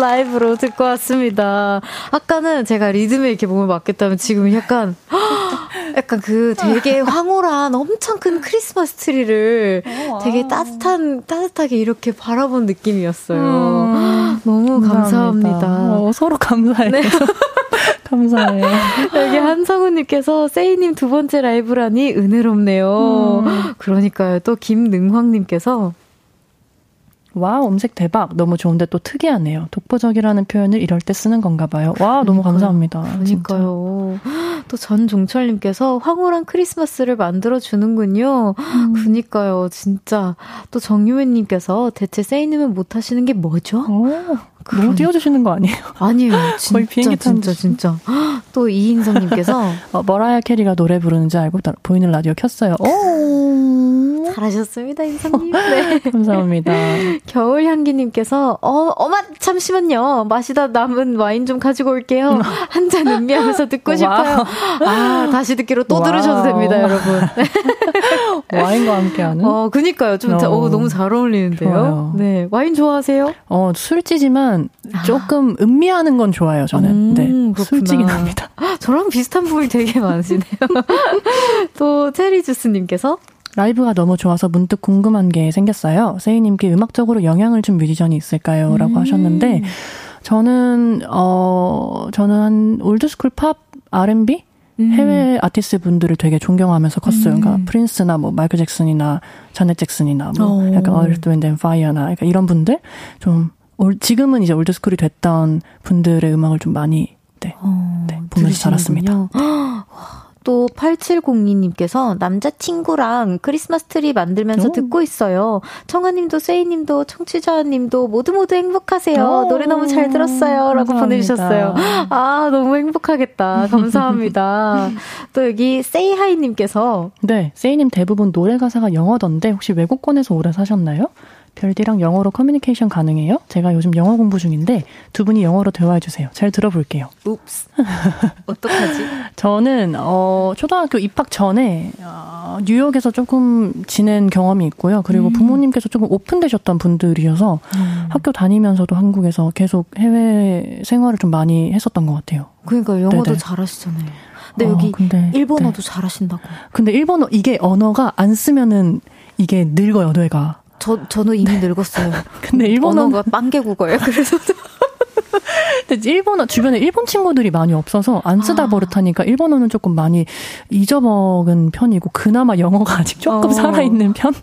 라이브로 듣고 왔습니다. 아까는 제가 리듬에 이렇게 몸을 맡겼다면 지금 약간 약간 그 되게 황홀한 엄청 큰 크리스마스 트리를 되게 따뜻한 따뜻하게 이렇게 바라본 느낌이었어요. 너무 감사합니다. 어, 서로 감사해요. 감사해요. 여기 한성우님께서 세이님 두 번째 라이브라니 은혜롭네요. 그러니까요. 또 김능황님께서 와, 음색 대박. 너무 좋은데 또 특이하네요. 독보적이라는 표현을 이럴 때 쓰는 건가 봐요. 와, 너무 감사합니다. 그러니까요. 또 전종철님께서 황홀한 크리스마스를 만들어 주는군요. 음. 그니까요. 진짜 또 정유현님께서 대체 세이님은 못 하시는 게 뭐죠? 오, 너무 띄워주시는 거 아니에요? 아니에요. 진짜 거의 비행기 타는 진짜. 진짜. 또 이인성님께서 어, 머라이어 캐리가 노래 부르는지 알고 나- 보이는 라디오 켰어요. 오, 잘하셨습니다, 인성님. 네. 감사합니다. 겨울향기님께서, 어, 어마, 잠시만요. 마시다 남은 와인 좀 가지고 올게요. 한 잔 음미하면서 듣고 wow. 싶어요. 아, 다시 듣기로 또 wow. 들으셔도 됩니다, 여러분. 와인과 함께하는. 어, 그니까요. 좀, 자- 어. 어, 너무 잘 어울리는데요. 좋아요. 네. 와인 좋아하세요? 어, 술찌지만 조금 음미하는 건 좋아요, 저는. 음, 네. 그렇구나. 술찌긴 합니다. 저랑 비슷한 부분이 되게 많으시네요. 또, 체리주스님께서, 라이브가 너무 좋아서 문득 궁금한 게 생겼어요. 세이님께 음악적으로 영향을 준 뮤지션이 있을까요? 라고 음. 하셨는데, 저는, 어, 저는 한 old school 팝 R&B? 음. 해외 아티스트 분들을 되게 존경하면서 컸어요. 음. 그러니까 프린스나 뭐 마이클 잭슨이나 자넷 잭슨이나 뭐 오. 약간 어리스 윈드 앤 파이어나 그러니까 이런 분들 좀 올- 지금은 이제 old school이 됐던 분들의 음악을 좀 많이 네, 어, 네, 보면서 자랐습니다. 들으시는군요. 와, 또 8702님께서 남자친구랑 크리스마스 트리 만들면서 오. 듣고 있어요. 청아님도 세이님도 청취자님도 모두 모두 행복하세요. 오. 노래 너무 잘 들었어요. 라고 감사합니다. 보내주셨어요. 아, 너무 행복하겠다. 감사합니다. 또 여기 세이하이님께서 네, 세이님 대부분 노래 가사가 영어던데 혹시 외국권에서 오래 사셨나요? 별디랑 영어로 커뮤니케이션 가능해요? 제가 요즘 영어 공부 중인데 두 분이 영어로 대화해 주세요. 잘 들어볼게요. уп스. 어떡하지? 저는 어 초등학교 입학 전에 어, 뉴욕에서 조금 지낸 경험이 있고요. 그리고 부모님께서 조금 오픈되셨던 분들이어서 학교 다니면서도 한국에서 계속 해외 생활을 좀 많이 했었던 것 같아요. 그러니까 영어도 네네. 잘하시잖아요. 근데 어, 여기 근데, 일본어도 네. 잘하신다고. 근데 일본어 이게 언어가 안 쓰면은 이게 늙어요 뇌가. 저 저는 이미 늙었어요. 근데 일본어 언어가 빵개국어예요. 그래서 근데 일본어 주변에 일본 친구들이 많이 없어서 안 쓰다 아. 버릇하니까 일본어는 조금 많이 잊어먹은 편이고 그나마 영어가 아직 조금 어. 살아있는 편.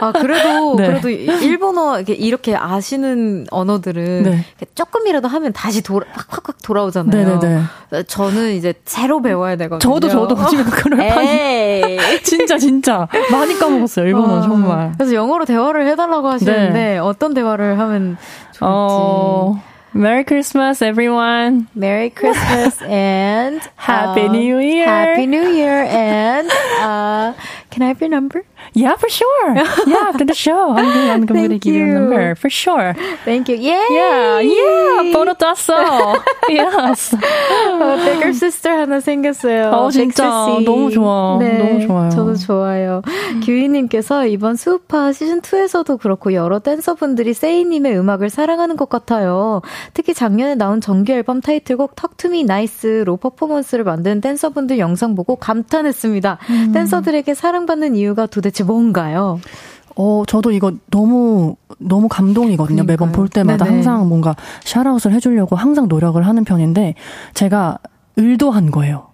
아 그래도 네. 그래도 일본어 이렇게, 이렇게 아시는 언어들은 네. 조금이라도 하면 다시 돌아 확확확 돌아오잖아요. 네네네. 저는 이제 새로 배워야 되거든요. 저도 저도 지금 그럴 판이. 진짜 진짜 많이 까먹었어요 일본어 아, 정말. 그래서 영어로 대화를 해달라고 하시는데 네. 어떤 대화를 하면 좋을지. 어, Merry Christmas everyone. Merry Christmas and Happy uh, New Year. Happy New Year and uh, can I have your number? Yeah, for sure. Yeah, after the show, I'm I'm gonna Thank give you a number for sure. Thank you. Yay! Yeah, yeah. 번호 땄어. yes. 어, Bigger Sister 하나 생겼어요. 어, 진짜. 너무 좋아. 너무 좋아요. 저도 좋아요. 규희님께서 이번 수우파 시즌 2에서도 그렇고 여러 댄서분들이 세이님의 음악을 사랑하는 것 같아요. 특히 작년에 나온 정규 앨범 타이틀곡 Talk to Me Nice로 퍼포먼스를 만든 댄서분들 영상 보고 감탄했습니다. 음. 댄서들에게 사랑받는 이유가 도대체 뭔가요? 어, 저도 이거 너무, 너무 감동이거든요. 매번 그러니까요. 볼 때마다 네네. 항상 뭔가 샤라웃을 해주려고 항상 노력을 하는 편인데, 제가 의도한 거예요.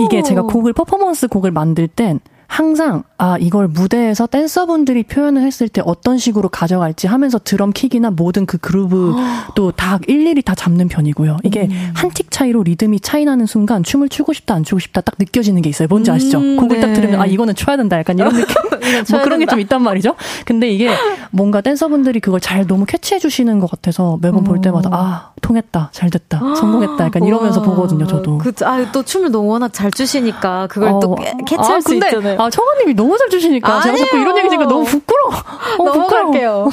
이게 제가 곡을, 퍼포먼스 곡을 만들 땐 항상, 아, 이걸 무대에서 댄서분들이 표현을 했을 때 어떤 식으로 가져갈지 하면서 드럼 킥이나 모든 그 그루브 또 다 일일이 다 잡는 편이고요. 이게 한틱 차이로 리듬이 차이 나는 순간 춤을 추고 싶다, 안 추고 싶다 딱 느껴지는 게 있어요. 뭔지 아시죠? 음, 곡을 딱 네. 들으면, 아, 이거는 춰야 된다. 약간 이런 느낌? 뭐 그런 게. 좀 있단 말이죠. 근데 이게 뭔가 댄서분들이 그걸 잘 너무 캐치해 주시는 것 같아서 매번 볼 때마다 아 통했다 잘 됐다 성공했다 약간 이러면서 와, 보거든요 저도. 그, 아, 또 춤을 너무 워낙 잘 추시니까 그걸 또 어, 캐- 캐치할 아, 수 있잖아요. 아 청아님이 너무 잘 주시니까 제가 자꾸 아니에요. 이런 얘기 하니까 너무 부끄러워. 어, 부끄러워.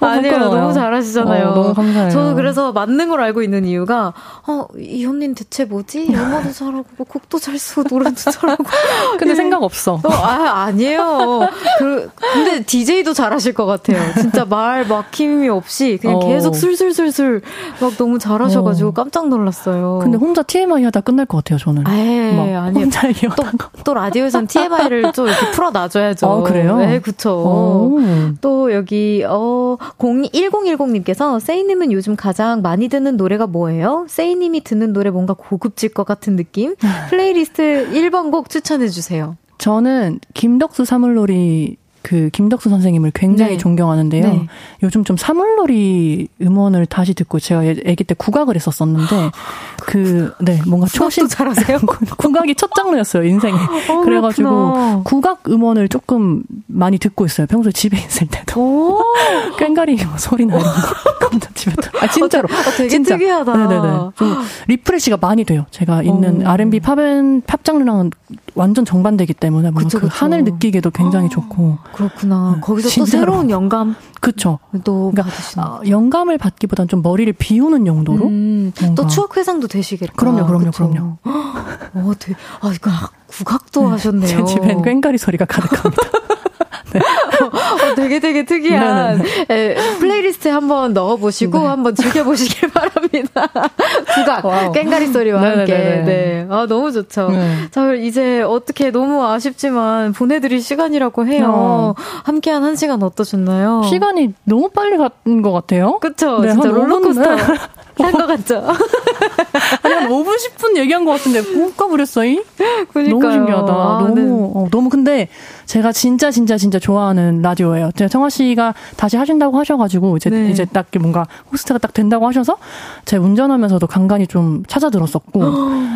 넘어갈게요. 아니에요. 부끄러워요. 너무 잘하시잖아요. 어, 너무 감사해요. 저는 그래서 맞는 걸 알고 있는 이유가, 어, 이 언니는 대체 뭐지? 영어도 잘하고, 뭐 곡도 잘 쓰고, 노래도 잘하고. 근데 생각 없어. 어, 아, 아니에요. 그, 근데 DJ도 잘하실 것 같아요. 진짜 말 막힘이 없이 그냥 어. 계속 술술술술 막 너무 잘하셔가지고 어. 깜짝 놀랐어요. 근데 혼자 TMI 하다 끝날 것 같아요 저는. 에이, 막 아니에요. 혼자 또. 또 라디오에선 TMI를 좀 이렇게 풀어놔줘야죠. 아, 그래요? 네, 그쵸. 오. 또 여기 어 0, 1010님께서 세이님은 요즘 가장 많이 듣는 노래가 뭐예요? 세이님이 듣는 노래 뭔가 고급질 것 같은 느낌? 플레이리스트 1번 곡 추천해 주세요. 저는 김덕수 사물놀이 그 김덕수 선생님을 굉장히 네. 존경하는데요. 네. 요즘 좀 사물놀이 음원을 다시 듣고 제가 예- 아기 때 국악을 했었었는데 그 네 뭔가 초심 또 잘하세요? 국악이 첫 장르였어요 인생에. 그래가지고 어, 그렇구나. 국악 음원을 조금 많이 듣고 있어요. 평소에 집에 있을 때도 오, 꽹가리 소리 나는 거 집에 들- 아 진짜로 어, 되게 진짜. 특이하다. 네네네. 좀 refresh가 많이 돼요. 제가 있는 어. R&B 팝은 팝 장르랑은 완전 정반대기 때문에 뭔가 그쵸, 그 그쵸. 하늘 느끼기도 굉장히 좋고 그렇구나. 거기서 또 진짜로. 새로운 영감 그쵸. 또 그러니까. 어, 영감을 받기보단 좀 머리를 비우는 용도로 음. 또 추억 회상도 되시겠다. 그럼요, 그럼요, 그쵸? 그럼요. 어, 되게, 아, 이거 국악도 하셨네요. 제 집엔 꽹가리 소리가 가득합니다. 어, 되게 되게 특이한 에, 플레이리스트에 한번 넣어보시고 네. 한번 즐겨보시길 바랍니다. 국악, 와우. 꽹가리 소리와 함께. 네네네네. 네. 아, 너무 좋죠. 네. 자, 이제 어떻게 너무 아쉽지만 보내드릴 시간이라고 해요. 어. 함께한 한 시간 어떠셨나요? 시간이 너무 빨리 간 것 같아요. 그쵸? 네, 진짜 한 5분, 롤러코스터. 네. 한것 같죠? 아니, 한 5분, 10분 얘기한 것 같은데, 못 가버렸어, 이? 그러니까요. 너무 신기하다. 아, 너무, 네. 어, 너무 근데 제가 진짜 진짜 진짜 좋아하는 라디오예요. 제가 청아 씨가 다시 하신다고 하셔가지고 이제 네. 이제 딱 뭔가 호스트가 딱 된다고 하셔서 제 운전하면서도 간간히 좀 찾아 들었었고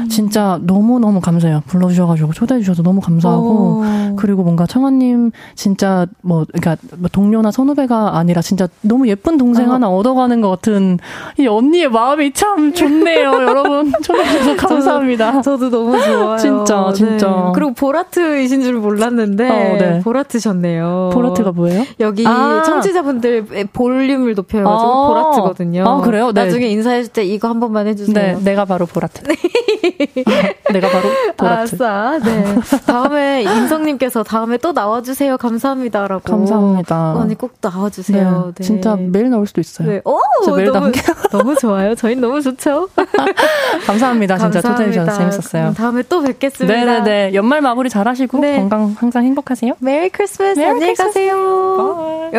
진짜 너무 너무 감사해요. 불러주셔가지고 초대해 주셔서 너무 감사하고 어. 그리고 뭔가 청아님 진짜 뭐 그러니까 뭐 동료나 선후배가 아니라 진짜 너무 예쁜 동생 어. 하나 얻어가는 것 같은 이 언니의 마음이 참 좋네요, 여러분. 초대해 주셔서 감사합니다. 저도 너무 좋아요. 진짜, 진짜. 네. 그리고 보라트이신 줄 몰랐는데 어, 네. 보라트셨네요. 보라트가 뭐예요? 여기 아. 청취자분들 볼륨을 높여가지고 아. 보라트거든요. 아, 그래요? 네. 나중에 인사해줄 때 이거 한 번만 해주세요. 네, 내가 바로 보라트. 내가 바로 보라트. 아싸. 네. 다음에 인성님께서 다음에 또 나와주세요. 감사합니다라고. 감사합니다. 언니 꼭 나와주세요. 네. 진짜 매일 나올 수도 있어요. 네. 오, 진짜 매일 너무, 나올게요. 너무 좋아요. 저희는 너무 좋죠. 감사합니다. 진짜 감사합니다. 초대해 주셔서 재밌었어요. 그럼 다음에 또 뵙겠습니다. 네네네. 연말 마무리 잘 하시고 네. 건강 항상 행복하세요. Merry Christmas. 안녕히. 가세요.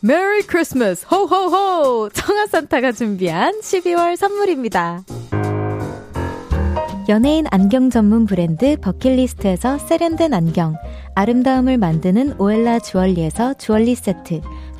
Merry Christmas 호호호 청하 산타가 준비한 12월 선물입니다. 연예인 안경 전문 브랜드 버킷리스트에서 세련된 안경, 아름다움을 만드는 오엘라 주얼리에서 주얼리 세트,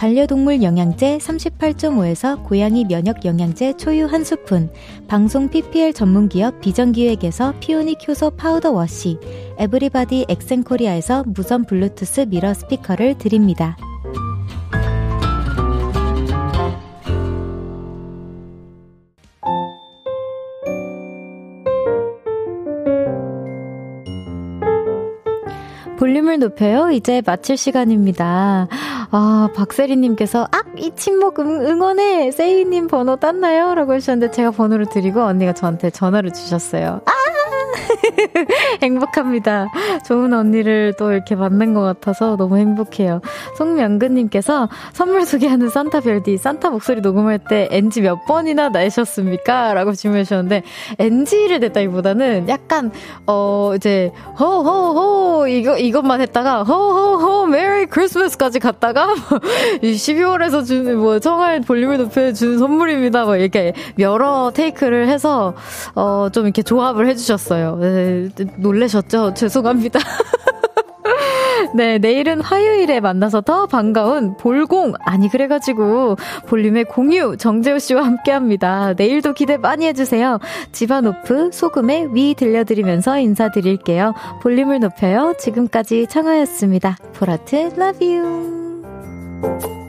반려동물 영양제 38.5에서 고양이 면역 영양제 초유 한 스푼, 방송 PPL 전문기업 비전기획에서 피오닉 효소 파우더 워시, 에브리바디 엑센코리아에서 무선 블루투스 미러 스피커를 드립니다. 볼륨을 높여요. 이제 마칠 시간입니다. 아, 박세리님께서, 악! 이 침묵 응, 응원해! 세이님 번호 땄나요? 라고 하셨는데 제가 번호를 드리고 언니가 저한테 전화를 주셨어요. 아! 행복합니다. 좋은 언니를 또 이렇게 만난 것 같아서 너무 행복해요. 송명근님께서 선물 소개하는 산타 별디, 산타 목소리 녹음할 때 NG 몇 번이나 내셨습니까? 라고 질문해 주셨는데, NG를 냈다기보다는 약간, 어, 이제, 호호호, 이거, 이것만 했다가, 호호호, Merry Christmas까지 갔다가, 이 12월에서 주는, 뭐, 청하의 볼륨을 높여 주는 선물입니다. 뭐, 이렇게 여러 테이크를 해서, 어, 좀 이렇게 조합을 해주셨어요. 네, 놀라셨죠? 죄송합니다. 네, 내일은 화요일에 만나서 더 반가운 볼공, 아니, 그래가지고, 볼륨의 공유, 정재호 씨와 함께 합니다. 내일도 기대 많이 해주세요. 집안 오프, 소금의 위 들려드리면서 인사드릴게요. 볼륨을 높여요. 지금까지 청하였습니다. 보라트, love you.